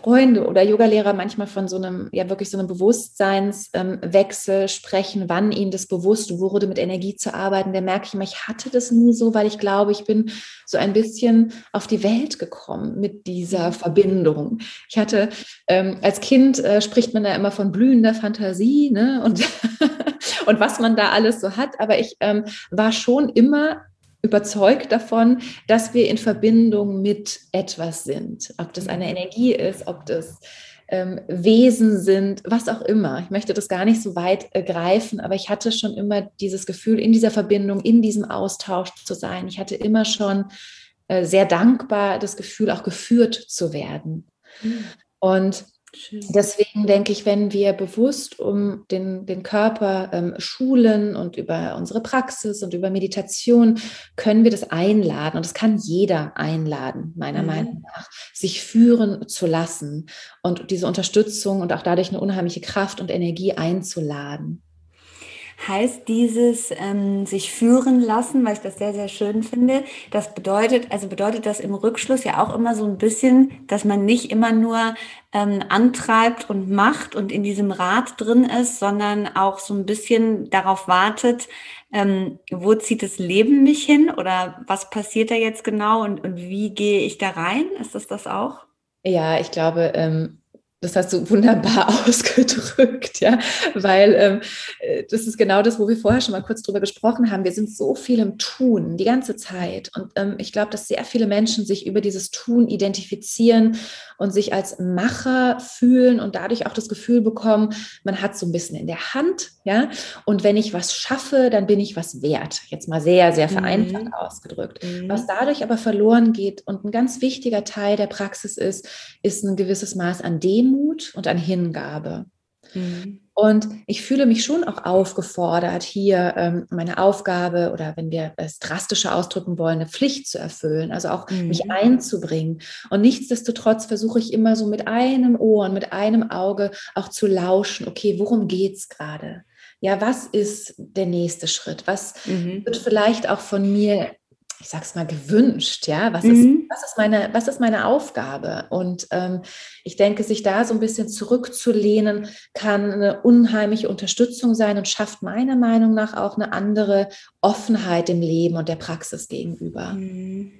Freunde oder Yogalehrer manchmal von so einem, ja wirklich so einem Bewusstseinswechsel ähm, sprechen, wann ihnen das bewusst wurde, mit Energie zu arbeiten, da merke ich immer, ich hatte das nie so, weil ich glaube, ich bin so ein bisschen auf die Welt gekommen mit dieser mhm. Verbindung. Ich hatte, ähm, als Kind äh, spricht man da immer von blühender Fantasie, ne? Und, und was man da alles so hat, aber ich ähm, war schon immer überzeugt davon, dass wir in Verbindung mit etwas sind. Ob das eine mhm. Energie ist, ob das ähm, Wesen sind, was auch immer. Ich möchte das gar nicht so weit äh, greifen, aber ich hatte schon immer dieses Gefühl, in dieser Verbindung, in diesem Austausch zu sein. Ich hatte immer schon äh, sehr dankbar das Gefühl, auch geführt zu werden. Mhm. Und Schön. Deswegen denke ich, wenn wir bewusst um den, den Körper ähm, schulen und über unsere Praxis und über Meditation, können wir das einladen. Und das kann jeder einladen, meiner mhm. Meinung nach, sich führen zu lassen und diese Unterstützung und auch dadurch eine unheimliche Kraft und Energie einzuladen heißt dieses ähm, sich führen lassen, weil ich das sehr, sehr schön finde. Das bedeutet, also bedeutet das im Rückschluss ja auch immer so ein bisschen, dass man nicht immer nur ähm, antreibt und macht und in diesem Rad drin ist, sondern auch so ein bisschen darauf wartet, ähm, wo zieht das Leben mich hin oder was passiert da jetzt genau und, und wie gehe ich da rein? Ist das das auch? Ja, ich glaube, ähm, das hast du wunderbar ausgedrückt, ja, weil ähm, äh, das ist genau das, wo wir vorher schon mal kurz drüber gesprochen haben. Wir sind so viel im Tun die ganze Zeit und ähm, ich glaube, dass sehr viele Menschen sich über dieses Tun identifizieren und sich als Macher fühlen und dadurch auch das Gefühl bekommen, man hat so ein bisschen in der Hand, ja, und wenn ich was schaffe, dann bin ich was wert. Jetzt mal sehr, sehr vereinfacht mhm. ausgedrückt. Mhm. Was dadurch aber verloren geht und ein ganz wichtiger Teil der Praxis ist, ist ein gewisses Maß an Demut und an Hingabe. Mhm. Und ich fühle mich schon auch aufgefordert, hier ähm, meine Aufgabe oder wenn wir es drastischer ausdrücken wollen, eine Pflicht zu erfüllen, also auch mhm. mich einzubringen. Und nichtsdestotrotz versuche ich immer so mit einem Ohr und mit einem Auge auch zu lauschen, okay, worum geht es gerade? Ja, was ist der nächste Schritt? Was mhm. wird vielleicht auch von mir ich sag's mal, gewünscht, ja, was, mhm. ist, was, ist, meine, was ist meine Aufgabe? Und ähm, ich denke, sich da so ein bisschen zurückzulehnen, kann eine unheimliche Unterstützung sein und schafft meiner Meinung nach auch eine andere Offenheit dem Leben und der Praxis gegenüber. Mhm.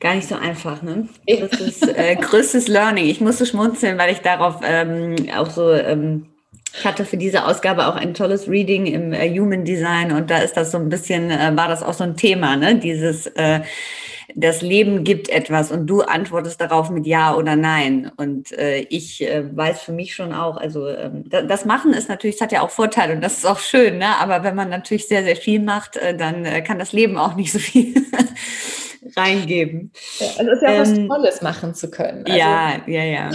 Gar nicht so einfach, ne? Das ist äh, größtes Learning. Ich musste schmunzeln, weil ich darauf ähm, auch so ähm, ich hatte für diese Ausgabe auch ein tolles Reading im äh, Human Design und da ist das so ein bisschen, äh, war das auch so ein Thema, ne? Dieses äh, das Leben gibt etwas und du antwortest darauf mit Ja oder Nein. Und äh, ich äh, weiß für mich schon auch, also ähm, das Machen ist natürlich, es hat ja auch Vorteile und das ist auch schön, ne? aber wenn man natürlich sehr, sehr viel macht, äh, dann äh, kann das Leben auch nicht so viel reingeben. Ja, also es ist ja ähm, was Tolles machen zu können. Also, ja, ja, ja.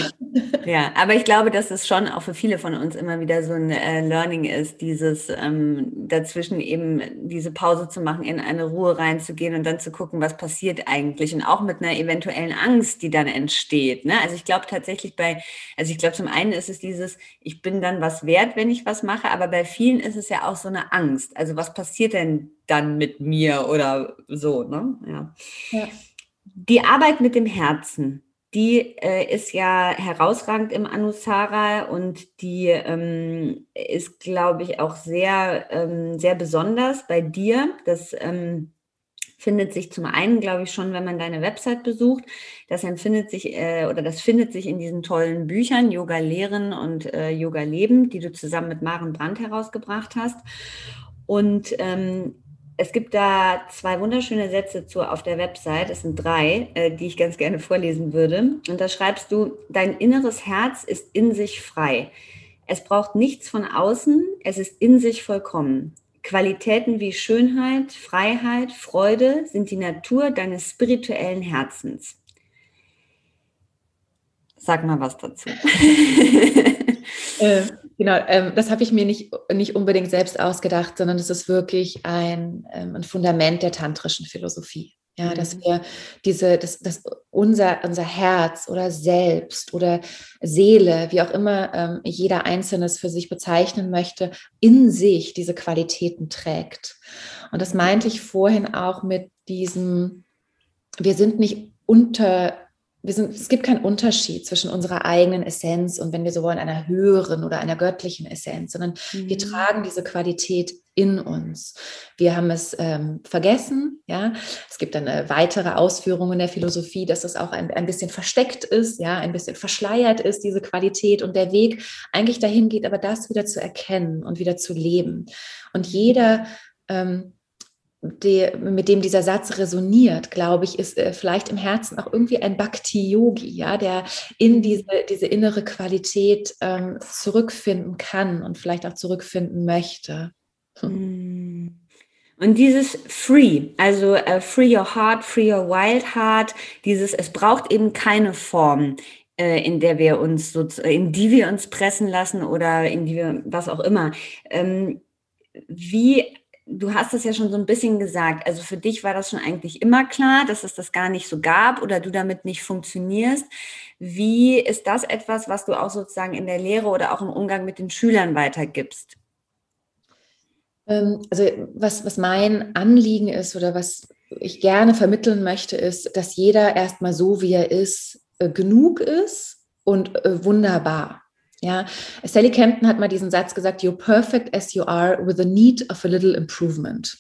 ja, aber ich glaube, dass es schon auch für viele von uns immer wieder so ein äh, Learning ist, dieses ähm, dazwischen eben diese Pause zu machen, in eine Ruhe reinzugehen und dann zu gucken, was passiert eigentlich und auch mit einer eventuellen Angst, die dann entsteht. Ne? Also ich glaube tatsächlich bei, also ich glaube zum einen ist es dieses, ich bin dann was wert, wenn ich was mache, aber bei vielen ist es ja auch so eine Angst. Also was passiert denn dann mit mir oder so. Ne? Ja. ja. Die Arbeit mit dem Herzen, die äh, ist ja herausragend im Anusara und die ähm, ist, glaube ich, auch sehr, ähm, sehr besonders bei dir. Das ähm, findet sich zum einen, glaube ich, schon, wenn man deine Website besucht. Das empfindet sich äh, oder das findet sich in diesen tollen Büchern Yoga Lehren und äh, Yoga Leben, die du zusammen mit Maren Brandt herausgebracht hast. Und ähm, es gibt da zwei wunderschöne Sätze zu auf der Website. Es sind drei, äh, die ich ganz gerne vorlesen würde. Und da schreibst du, dein inneres Herz ist in sich frei. Es braucht nichts von außen, es ist in sich vollkommen. Qualitäten wie Schönheit, Freiheit, Freude sind die Natur deines spirituellen Herzens. Sag mal was dazu. äh, Genau, ähm, das habe ich mir nicht, nicht unbedingt selbst ausgedacht, sondern es ist wirklich ein, ähm, ein Fundament der tantrischen Philosophie. Ja, mhm. dass wir diese, dass, dass unser, unser Herz oder Selbst oder Seele, wie auch immer ähm, jeder Einzelne es für sich bezeichnen möchte, in sich diese Qualitäten trägt. Und das meinte ich vorhin auch mit diesem, wir sind nicht unter sind, es gibt keinen Unterschied zwischen unserer eigenen Essenz und wenn wir so wollen, einer höheren oder einer göttlichen Essenz, sondern mhm. wir tragen diese Qualität in uns. Wir haben es ähm, vergessen, ja. Es gibt dann äh, weitere Ausführungen der Philosophie, dass das auch ein, ein bisschen versteckt ist, ja, ein bisschen verschleiert ist, diese Qualität und der Weg eigentlich dahin geht, aber das wieder zu erkennen und wieder zu leben. Und jeder ähm, die, mit dem dieser Satz resoniert, glaube ich, ist äh, vielleicht im Herzen auch irgendwie ein Bhakti-Yogi, ja, der in diese, diese innere Qualität ähm, zurückfinden kann und vielleicht auch zurückfinden möchte. Hm. Und dieses Free, also uh, Free Your Heart, Free Your Wild Heart, dieses, es braucht eben keine Form, äh, in der wir uns so, in die wir uns pressen lassen oder in die wir, was auch immer. Ähm, wie du hast es ja schon so ein bisschen gesagt. Also für dich war das schon eigentlich immer klar, dass es das gar nicht so gab oder du damit nicht funktionierst. Wie ist das etwas, was du auch sozusagen in der Lehre oder auch im Umgang mit den Schülern weitergibst? Ähm, also was, was mein Anliegen ist oder was ich gerne vermitteln möchte, ist, dass jeder erstmal so, wie er ist, äh, genug ist und äh, wunderbar. Ja, Sally Campton hat mal diesen Satz gesagt, you're perfect as you are with a need of a little improvement.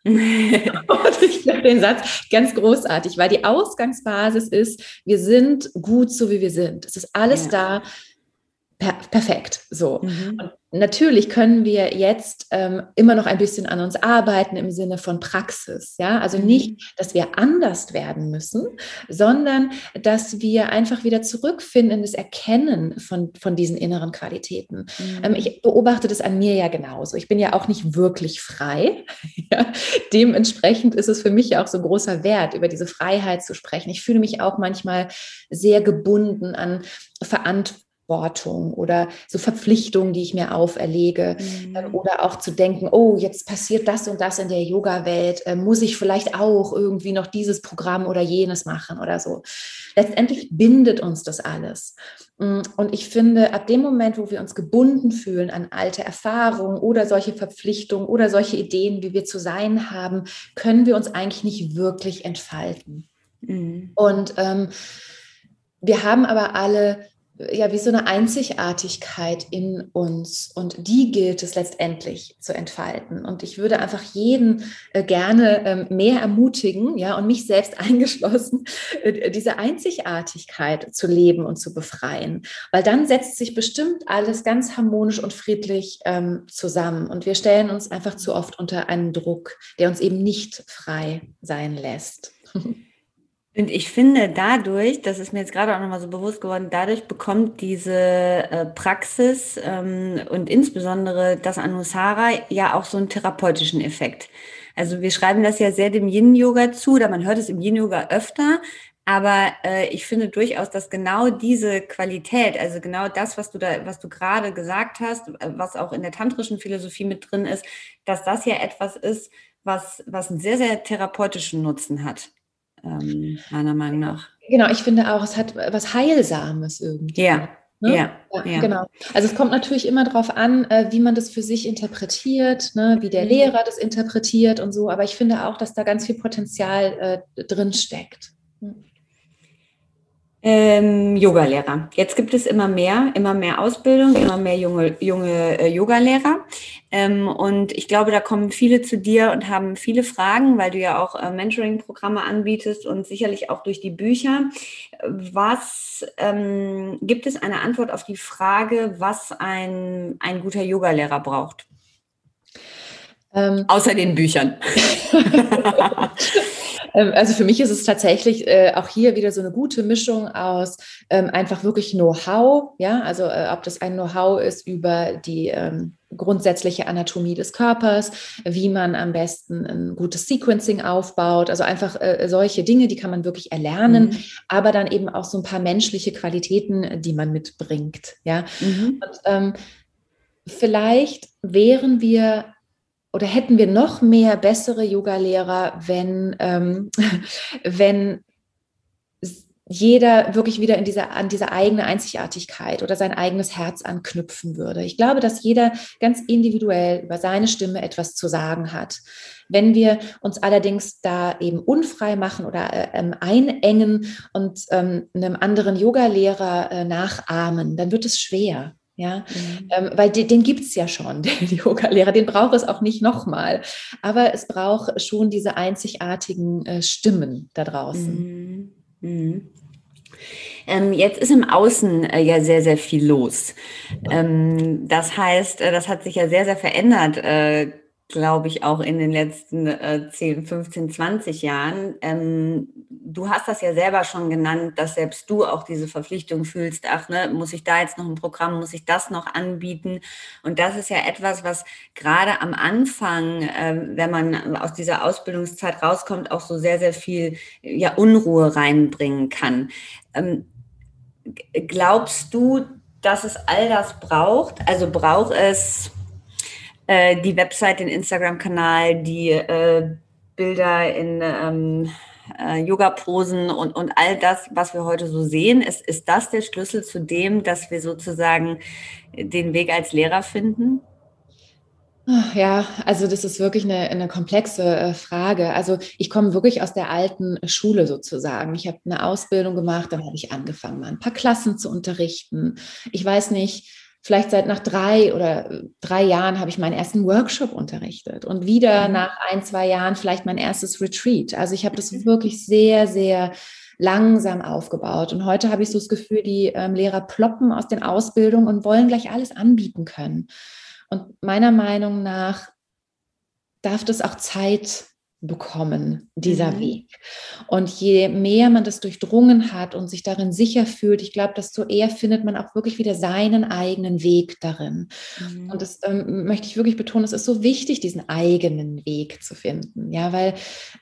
und ich finde den Satz ganz großartig, weil die Ausgangsbasis ist, wir sind gut so, wie wir sind. Es ist alles ja. da, per perfekt. So. Mhm. Und natürlich können wir jetzt ähm, immer noch ein bisschen an uns arbeiten im Sinne von Praxis. Ja, also mhm. nicht, dass wir anders werden müssen, sondern dass wir einfach wieder zurückfinden in das Erkennen von, von diesen inneren Qualitäten. Mhm. Ähm, ich beobachte das an mir ja genauso. Ich bin ja auch nicht wirklich frei. ja. Dementsprechend ist es für mich ja auch so ein großer Wert, über diese Freiheit zu sprechen. Ich fühle mich auch manchmal sehr gebunden an Verantwortung Verantwortung oder so Verpflichtungen, die ich mir auferlege mhm. Ähm, oder auch zu denken, oh, jetzt passiert das und das in der Yoga-Welt, äh, muss ich vielleicht auch irgendwie noch dieses Programm oder jenes machen oder so. Letztendlich bindet uns das alles. Mm, und ich finde, ab dem Moment, wo wir uns gebunden fühlen an alte Erfahrungen oder solche Verpflichtungen oder solche Ideen, wie wir zu sein haben, können wir uns eigentlich nicht wirklich entfalten. Mhm. Und ähm, wir haben aber alle ja wie so eine Einzigartigkeit in uns und die gilt es letztendlich zu entfalten. Und ich würde einfach jeden äh, gerne ähm, mehr ermutigen, ja, und mich selbst eingeschlossen, äh, diese Einzigartigkeit zu leben und zu befreien, weil dann setzt sich bestimmt alles ganz harmonisch und friedlich ähm, zusammen. Und wir stellen uns einfach zu oft unter einen Druck, der uns eben nicht frei sein lässt. Und ich finde dadurch, das ist mir jetzt gerade auch nochmal so bewusst geworden, dadurch bekommt diese äh, Praxis ähm, und insbesondere das Anusara ja auch so einen therapeutischen Effekt. Also wir schreiben das ja sehr dem Yin-Yoga zu, oder man hört es im Yin-Yoga öfter, aber äh, ich finde durchaus, dass genau diese Qualität, also genau das, was du da, was du gerade gesagt hast, äh, was auch in der tantrischen Philosophie mit drin ist, dass das ja etwas ist, was, was einen sehr, sehr therapeutischen Nutzen hat ähm, meiner Meinung nach. Genau, ich finde auch, es hat was Heilsames irgendwie. Ja. Ne? Ja, ja, genau. Also es kommt natürlich immer darauf an, äh, wie man das für sich interpretiert, ne? wie der mhm. Lehrer das interpretiert und so. Aber ich finde auch, dass da ganz viel Potenzial äh, drin steckt. Ähm, Yogalehrer. Jetzt gibt es immer mehr, immer mehr Ausbildung, immer mehr junge, junge äh, Yogalehrer. Ähm, und ich glaube, da kommen viele zu dir und haben viele Fragen, weil du ja auch äh, Mentoring-Programme anbietest und sicherlich auch durch die Bücher. Was ähm, gibt es eine Antwort auf die Frage, was ein, ein guter Yogalehrer braucht? Ähm, Außer den Büchern. Ähm, also für mich ist es tatsächlich äh, auch hier wieder so eine gute Mischung aus ähm, einfach wirklich Know-how, ja, also äh, ob das ein Know-how ist über die ähm, grundsätzliche Anatomie des Körpers, wie man am besten ein gutes Sequencing aufbaut, also einfach äh, solche Dinge, die kann man wirklich erlernen, mhm. aber dann eben auch so ein paar menschliche Qualitäten, die man mitbringt, ja. Mhm. Und ähm, vielleicht wären wir oder hätten wir noch mehr bessere Yoga-Lehrer, wenn, ähm, wenn jeder wirklich wieder in dieser, an diese eigene Einzigartigkeit oder sein eigenes Herz anknüpfen würde. Ich glaube, dass jeder ganz individuell über seine Stimme etwas zu sagen hat. Wenn wir uns allerdings da eben unfrei machen oder äh, ähm, einengen und ähm, einem anderen Yogalehrer äh, nachahmen, dann wird es schwer. Ja, mhm. ähm, weil den, den gibt es ja schon, den Yoga-Lehrer, den braucht es auch nicht nochmal. Aber es braucht schon diese einzigartigen äh, Stimmen da draußen. Mhm. Mhm. Ähm, jetzt ist im Außen äh, ja sehr, sehr viel los. Ähm, das heißt, äh, das hat sich ja sehr, sehr verändert äh, glaube ich, auch in den letzten äh, 10, 15, 20 Jahren. Ähm, du hast das ja selber schon genannt, dass selbst du auch diese Verpflichtung fühlst, ach, ne, muss ich da jetzt noch ein Programm, muss ich das noch anbieten? Und das ist ja etwas, was gerade am Anfang, äh, wenn man aus dieser Ausbildungszeit rauskommt, auch so sehr, sehr viel ja, Unruhe reinbringen kann. Ähm, glaubst du, dass es all das braucht? Also braucht es äh, die Website, den Instagram-Kanal, die äh, Bilder in ähm, äh, Yoga-Posen und, und all das, was wir heute so sehen. Ist, ist das der Schlüssel zu dem, dass wir sozusagen den Weg als Lehrer finden? Ja, also das ist wirklich eine, eine komplexe äh, Frage. Also ich komme wirklich aus der alten Schule sozusagen. Ich habe eine Ausbildung gemacht, dann habe ich angefangen, mal ein paar Klassen zu unterrichten. Ich weiß nicht, vielleicht seit nach drei oder drei Jahren habe ich meinen ersten Workshop unterrichtet und wieder mhm. nach ein, zwei Jahren vielleicht mein erstes Retreat. Also ich habe das mhm. wirklich sehr, sehr langsam aufgebaut. Und heute habe ich so das Gefühl, die ähm, Lehrer ploppen aus den Ausbildungen und wollen gleich alles anbieten können. Und meiner Meinung nach darf das auch Zeit bekommen, dieser mhm. Weg. Und je mehr man das durchdrungen hat und sich darin sicher fühlt, ich glaube, desto eher findet man auch wirklich wieder seinen eigenen Weg darin. Mhm. Und das ähm, möchte ich wirklich betonen, es ist so wichtig, diesen eigenen Weg zu finden. Ja, weil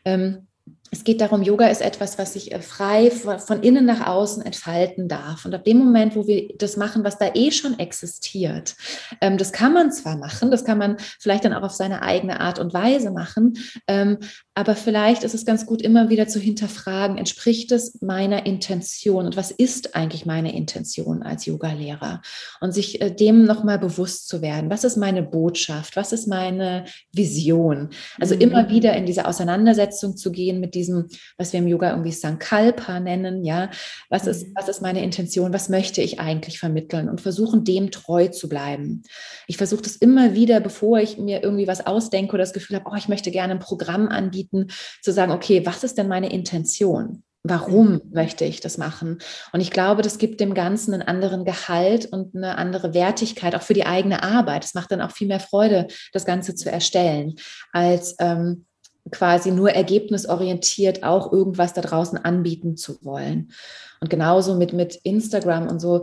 ähm, es geht darum, Yoga ist etwas, was sich äh, frei von innen nach außen entfalten darf. Und ab dem Moment, wo wir das machen, was da eh schon existiert, ähm, das kann man zwar machen, das kann man vielleicht dann auch auf seine eigene Art und Weise machen, ähm, aber vielleicht ist es ganz gut, immer wieder zu hinterfragen, entspricht es meiner Intention und was ist eigentlich meine Intention als Yogalehrer? Und sich äh, dem nochmal bewusst zu werden. Was ist meine Botschaft? Was ist meine Vision? Also mhm. immer wieder in diese Auseinandersetzung zu gehen mit diesem, was wir im Yoga irgendwie Sankalpa nennen, ja. Was mhm. ist, was ist meine Intention? Was möchte ich eigentlich vermitteln? Und versuchen, dem treu zu bleiben. Ich versuche das immer wieder, bevor ich mir irgendwie was ausdenke oder das Gefühl habe, oh, ich möchte gerne ein Programm anbieten, anbieten, zu sagen, okay, was ist denn meine Intention? Warum mhm. möchte ich das machen? Und ich glaube, das gibt dem Ganzen einen anderen Gehalt und eine andere Wertigkeit, auch für die eigene Arbeit. Es macht dann auch viel mehr Freude, das Ganze zu erstellen, als ähm, quasi nur ergebnisorientiert auch irgendwas da draußen anbieten zu wollen. Und genauso mit, mit Instagram und so.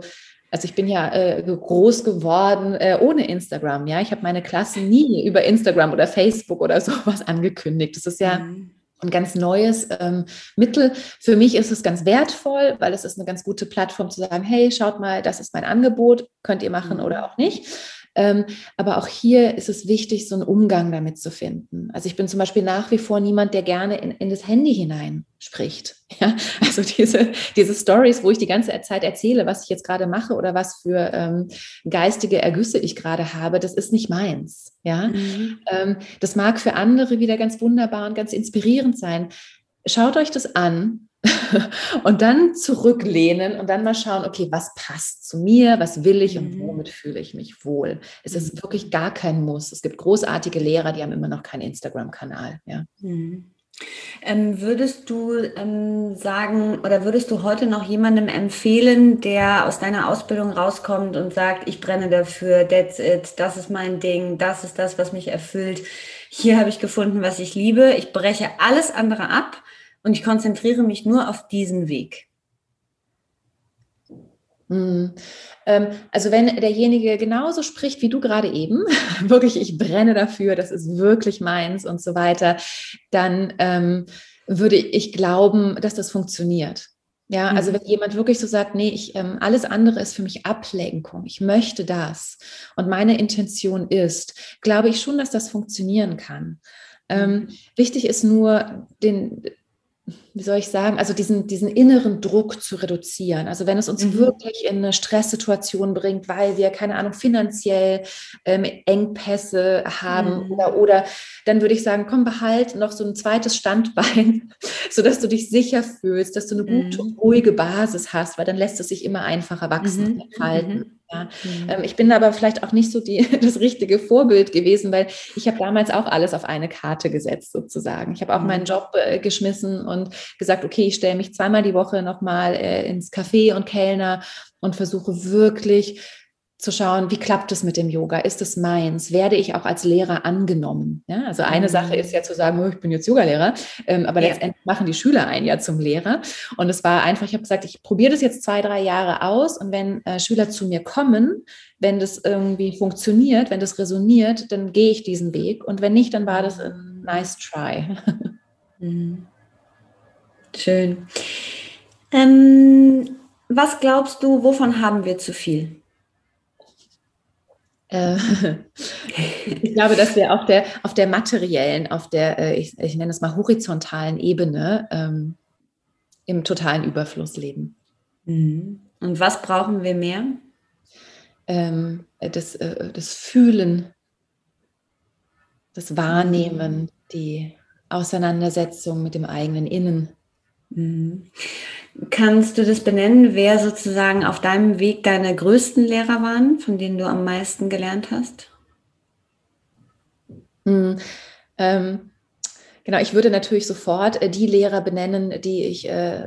Also ich bin ja äh, groß geworden äh, ohne Instagram. Ja, ich habe meine Klassen nie über Instagram oder Facebook oder sowas angekündigt. Das ist ja mhm ein ganz neues ähm, Mittel. Für mich ist es ganz wertvoll, weil es ist eine ganz gute Plattform zu sagen, hey, schaut mal, das ist mein Angebot, könnt ihr machen oder mhm. auch nicht. Ähm, aber auch hier ist es wichtig, so einen Umgang damit zu finden. Also ich bin zum Beispiel nach wie vor niemand, der gerne in, in das Handy hinein spricht. Ja? Also diese, diese Stories, wo ich die ganze Zeit erzähle, was ich jetzt gerade mache oder was für ähm, geistige Ergüsse ich gerade habe, das ist nicht meins. Ja? Mhm. Ähm, das mag für andere wieder ganz wunderbar und ganz inspirierend sein. Schaut euch das an und dann zurücklehnen und dann mal schauen, okay, was passt zu mir, was will ich und mhm. womit fühle ich mich wohl. Es ist mhm. wirklich gar kein Muss. Es gibt großartige Lehrer, die haben immer noch keinen Instagram-Kanal. Ja. Mhm. Ähm, würdest du ähm, sagen oder würdest du heute noch jemandem empfehlen, der aus deiner Ausbildung rauskommt und sagt, ich brenne dafür, that's it, das ist mein Ding, das ist das, was mich erfüllt, hier habe ich gefunden, was ich liebe, ich breche alles andere ab und ich konzentriere mich nur auf diesen Weg. Hm. Ähm, also wenn derjenige genauso spricht wie du gerade eben, wirklich, ich brenne dafür, das ist wirklich meins und so weiter, dann ähm, würde ich glauben, dass das funktioniert. Ja, also mhm. wenn jemand wirklich so sagt, nee, ich, ähm, alles andere ist für mich Ablenkung, ich möchte das und meine Intention ist, glaube ich schon, dass das funktionieren kann. Ähm, mhm. wichtig ist nur, den, wie soll ich sagen, also diesen, diesen inneren Druck zu reduzieren. Also wenn es uns mhm. wirklich in eine Stresssituation bringt, weil wir, keine Ahnung, finanziell ähm, Engpässe haben mhm. oder, oder dann würde ich sagen, komm, behalt noch so ein zweites Standbein, sodass du dich sicher fühlst, dass du eine gute, mhm. ruhige Basis hast, weil dann lässt es sich immer einfacher wachsen und mhm. entfalten. Ja. Mhm. Ähm, ich bin aber vielleicht auch nicht so die, das richtige Vorbild gewesen, weil ich habe damals auch alles auf eine Karte gesetzt sozusagen. Ich habe auch mhm. meinen Job äh, geschmissen und gesagt, okay, ich stelle mich zweimal die Woche nochmal äh, ins Café und Kellner und versuche wirklich zu schauen, wie klappt es mit dem Yoga? Ist es meins? Werde ich auch als Lehrer angenommen? Ja, also eine mhm. Sache ist ja zu sagen, oh, ich bin jetzt Yogalehrer, ähm, aber ja. letztendlich machen die Schüler einen ja zum Lehrer. Und es war einfach, ich habe gesagt, ich probiere das jetzt zwei, drei Jahre aus und wenn äh, Schüler zu mir kommen, wenn das irgendwie funktioniert, wenn das resoniert, dann gehe ich diesen Weg und wenn nicht, dann war das ein nice try. Mhm. Schön. Ähm, was glaubst du, wovon haben wir zu viel? Äh, ich glaube, dass wir auf der, auf der materiellen, auf der, äh, ich, ich nenne es mal horizontalen Ebene ähm, im totalen Überfluss leben. Mhm. Und was brauchen wir mehr? Ähm, das, äh, das Fühlen, das Wahrnehmen, mhm. die Auseinandersetzung mit dem eigenen Innen. Kannst du das benennen, wer sozusagen auf deinem Weg deine größten Lehrer waren, von denen du am meisten gelernt hast? Mhm. Ähm, Genau, ich würde natürlich sofort äh, die Lehrer benennen, die ich äh,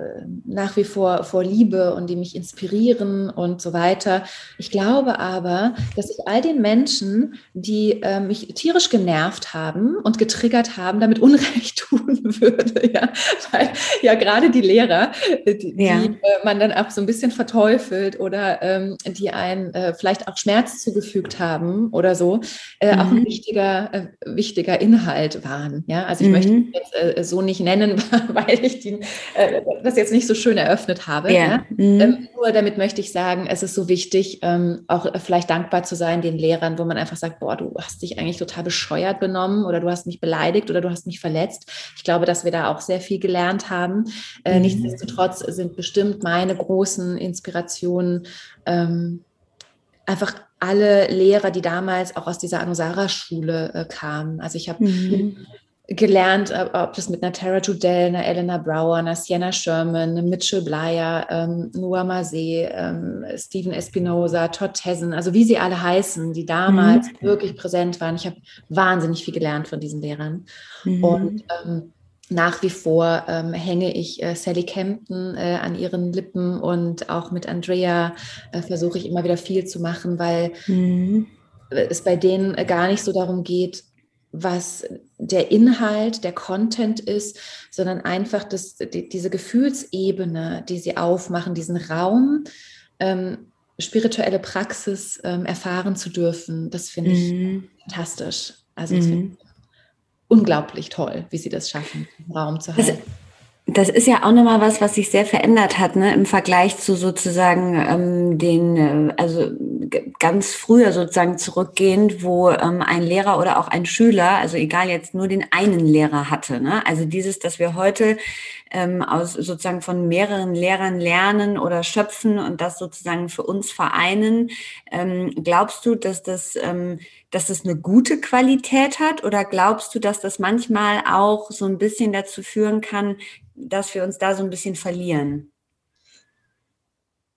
nach wie vor, vor liebe und die mich inspirieren und so weiter. Ich glaube aber, dass ich all den Menschen, die äh, mich tierisch genervt haben und getriggert haben, damit Unrecht tun würde. Ja, Weil ja gerade die Lehrer, die, ja. die äh, man dann auch so ein bisschen verteufelt oder ähm, die einen vielleicht auch Schmerz zugefügt haben oder so, mhm. auch ein wichtiger, wichtiger Inhalt waren. Ja, also ich mhm. möchte mhm. jetzt äh, so nicht nennen, weil ich die, äh, das jetzt nicht so schön eröffnet habe. Ja. ja? Mhm. Ähm, nur damit möchte ich sagen, es ist so wichtig, ähm, auch äh, vielleicht dankbar zu sein den Lehrern, wo man einfach sagt, boah, du hast dich eigentlich total bescheuert benommen oder du hast mich beleidigt oder du hast mich verletzt. Ich glaube, dass wir da auch sehr viel gelernt haben. Äh, mhm. Nichtsdestotrotz sind bestimmt meine großen Inspirationen ähm, einfach alle Lehrer, die damals auch aus dieser Anusara-Schule äh, kamen. Also ich habe mhm gelernt, äh, ob das mit einer Tara Judell, einer Elena Brower, einer Sienna Sherman, einer Mitchell Blyer, ähm, Noah ähm, Stephen Espinosa, Todd Tessen, also wie sie alle heißen, die damals mhm. wirklich präsent waren. Ich habe wahnsinnig viel gelernt von diesen Lehrern. Mhm. Und ähm, nach wie vor ähm, hänge ich äh, Sally Campton äh, an ihren Lippen und auch mit Andrea äh, versuche ich immer wieder viel zu machen, weil mhm. es bei denen gar nicht so darum geht, was der Inhalt, der Content ist, sondern einfach das, die, diese Gefühlsebene, die sie aufmachen, diesen Raum, ähm, spirituelle Praxis ähm, erfahren zu dürfen, das finde ich mhm. fantastisch. Also mhm. unglaublich toll, wie sie das schaffen, Raum zu halten. Das ist ja auch nochmal was, was sich sehr verändert hat, ne, im Vergleich zu sozusagen ähm, den, äh, also ganz früher sozusagen zurückgehend, wo ähm, ein Lehrer oder auch ein Schüler, also egal jetzt nur den einen Lehrer hatte. Ne? Also dieses, dass wir heute ähm, aus sozusagen von mehreren Lehrern lernen oder schöpfen und das sozusagen für uns vereinen. Ähm, glaubst du, dass das, ähm, dass das eine gute Qualität hat oder glaubst du, dass das manchmal auch so ein bisschen dazu führen kann, dass wir uns da so ein bisschen verlieren?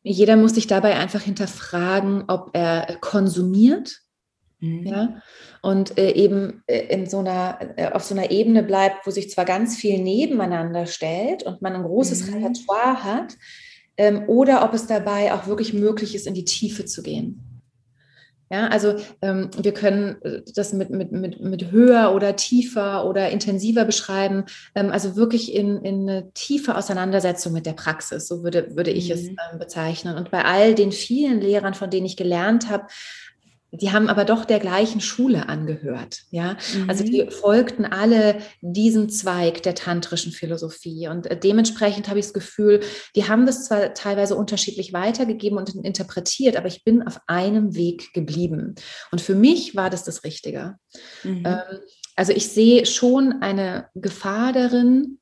Jeder muss sich dabei einfach hinterfragen, ob er konsumiert Mhm. Ja, und äh, eben äh, in so einer, äh, auf so einer Ebene bleibt, wo sich zwar ganz viel nebeneinander stellt und man ein großes mhm. Repertoire hat, ähm, oder ob es dabei auch wirklich möglich ist, in die Tiefe zu gehen. Ja, also ähm, wir können äh, das mit, mit, mit, mit höher oder tiefer oder intensiver beschreiben, ähm, also wirklich in, in eine tiefe Auseinandersetzung mit der Praxis, so würde, würde ich mhm. es ähm, bezeichnen. Und bei all den vielen Lehrern, von denen ich gelernt habe, die haben aber doch der gleichen Schule angehört. Ja, mhm. also die mhm. folgten alle diesem Zweig der tantrischen Philosophie. Und äh, dementsprechend habe ich das Gefühl, die haben das zwar teilweise unterschiedlich weitergegeben und interpretiert, aber ich bin auf einem Weg geblieben. Und für mich war das das Richtige. Mhm. Ähm, also ich sehe schon eine Gefahr darin,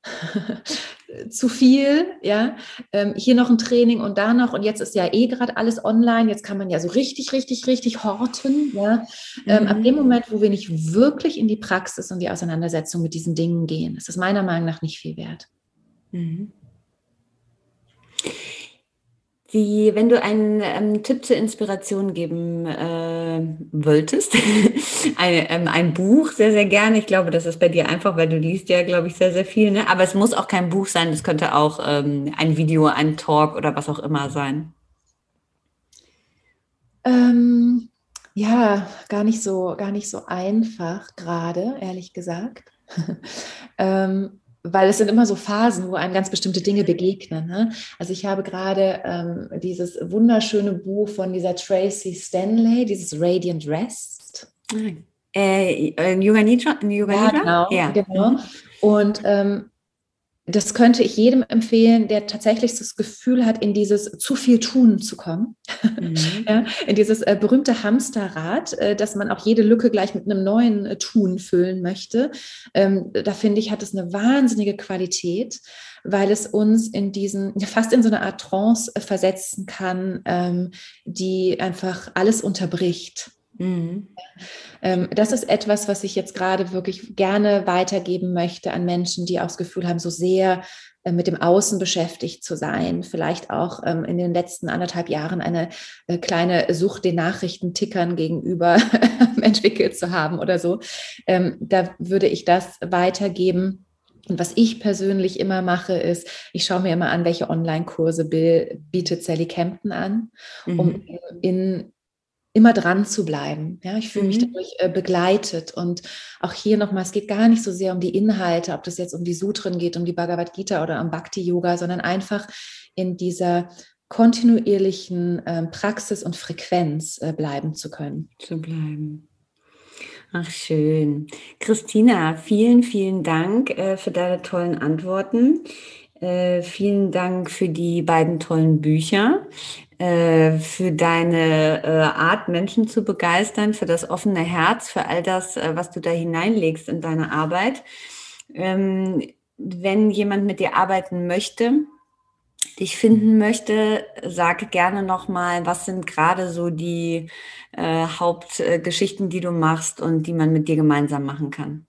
zu viel, ja, ähm, hier noch ein Training und da noch und jetzt ist ja eh gerade alles online, jetzt kann man ja so richtig, richtig, richtig horten, ja. Ähm, mhm. Ab dem Moment, wo wir nicht wirklich in die Praxis und die Auseinandersetzung mit diesen Dingen gehen, ist es meiner Meinung nach nicht viel wert. Mhm. Wie, wenn du einen ähm, Tipp zur Inspiration geben äh, wolltest, ein, ähm, ein Buch sehr, sehr gerne. Ich glaube, das ist bei dir einfach, weil du liest ja, glaube ich, sehr, sehr viel. Ne? Aber es muss auch kein Buch sein, es könnte auch ähm, ein Video, ein Talk oder was auch immer sein. Ähm, ja, gar nicht so, gar nicht so einfach gerade, ehrlich gesagt. weil es sind immer so Phasen, wo einem ganz bestimmte Dinge begegnen. Ne? Also ich habe gerade ähm, dieses wunderschöne Buch von dieser Tracy Stanley, dieses Radiant Rest. Äh, äh, Yoga Nidra? Yoga ja, genau, ja. genau. Mhm. Und ähm, das könnte ich jedem empfehlen, der tatsächlich das Gefühl hat, in dieses zu viel Tun zu kommen. Mhm. ja, in dieses äh, berühmte Hamsterrad, äh, dass man auch jede Lücke gleich mit einem neuen äh, Tun füllen möchte. Ähm, da finde ich, hat es eine wahnsinnige Qualität, weil es uns in diesen, fast in so eine Art Trance äh, versetzen kann, ähm, die einfach alles unterbricht. Mhm. Ähm, das ist etwas, was ich jetzt gerade wirklich gerne weitergeben möchte an Menschen, die auch das Gefühl haben, so sehr äh, mit dem Außen beschäftigt zu sein, vielleicht auch ähm, in den letzten anderthalb Jahren eine äh, kleine Sucht den Nachrichtentickern gegenüber entwickelt zu haben oder so. Ähm, da würde ich das weitergeben. Und was ich persönlich immer mache, ist, ich schaue mir immer an, welche Online-Kurse bietet Sally Kempton an, um mhm. in immer dran zu bleiben. Ja, ich fühle mich mhm. dadurch äh, begleitet. Und auch hier nochmal, es geht gar nicht so sehr um die Inhalte, ob das jetzt um die Sutren geht, um die Bhagavad Gita oder um Bhakti-Yoga, sondern einfach in dieser kontinuierlichen äh, Praxis und Frequenz äh, bleiben zu können. Zu bleiben. Ach, schön. Christina, vielen, vielen Dank äh, für deine tollen Antworten. Äh, vielen Dank für die beiden tollen Bücher. Äh, für deine äh, Art, Menschen zu begeistern, für das offene Herz, für all das, äh, was du da hineinlegst in deine Arbeit. Ähm, wenn jemand mit dir arbeiten möchte, dich finden möchte, sage gerne nochmal, was sind gerade so die äh, Hauptgeschichten, die du machst und die man mit dir gemeinsam machen kann.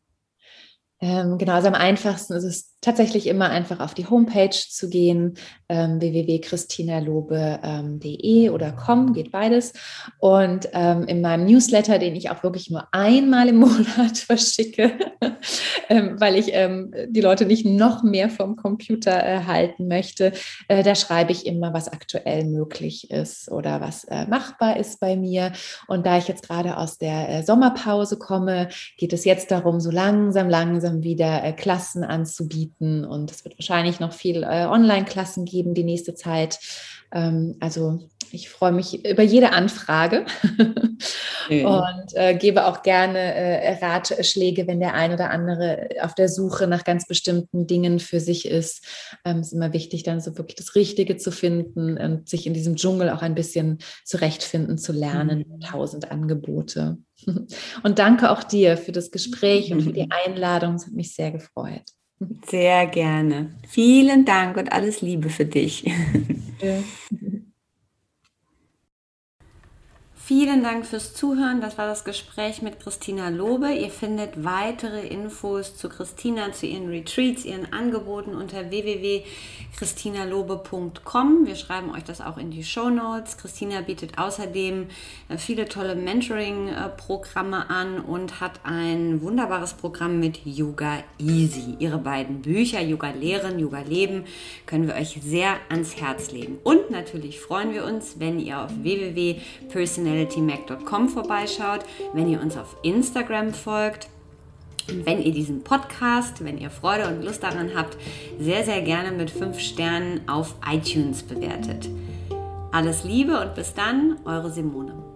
Ähm, genau, also am einfachsten ist es tatsächlich immer einfach auf die Homepage zu gehen, ähm, www.christinalobe.de oder com, geht beides. Und ähm, in meinem Newsletter, den ich auch wirklich nur einmal im Monat verschicke, ähm, weil ich ähm, die Leute nicht noch mehr vom Computer äh, halten möchte, äh, da schreibe ich immer, was aktuell möglich ist oder was äh, machbar ist bei mir. Und da ich jetzt gerade aus der äh, Sommerpause komme, geht es jetzt darum, so langsam, langsam wieder äh, Klassen anzubieten anbieten und es wird wahrscheinlich noch viel äh, Online-Klassen geben die nächste Zeit. Ähm, also ich freue mich über jede Anfrage mhm. und äh, gebe auch gerne äh, Ratschläge, wenn der ein oder andere auf der Suche nach ganz bestimmten Dingen für sich ist. Ähm, es ist immer wichtig, dann so wirklich das Richtige zu finden und sich in diesem Dschungel auch ein bisschen zurechtfinden zu lernen. Mhm. Tausend Angebote. Und danke auch dir für das Gespräch und für die Einladung. Es hat mich sehr gefreut. Sehr gerne. Vielen Dank und alles Liebe für dich. Ja. Vielen Dank fürs Zuhören. Das war das Gespräch mit Christina Lobe. Ihr findet weitere Infos zu Christina, zu ihren Retreats, ihren Angeboten unter www.christinalobe.com. Wir schreiben euch das auch in die Show Notes. Christina bietet außerdem äh, viele tolle Mentoring-Programme an und hat ein wunderbares Programm mit Yoga Easy. Ihre beiden Bücher, Yoga Lehren, Yoga Leben, können wir euch sehr ans Herz legen. Und natürlich freuen wir uns, wenn ihr auf www.personal personalitymac.com vorbeischaut, wenn ihr uns auf Instagram folgt. Wenn ihr diesen Podcast, wenn ihr Freude und Lust daran habt, sehr, sehr gerne mit 5 Sternen auf iTunes bewertet. Alles Liebe und bis dann, eure Simone.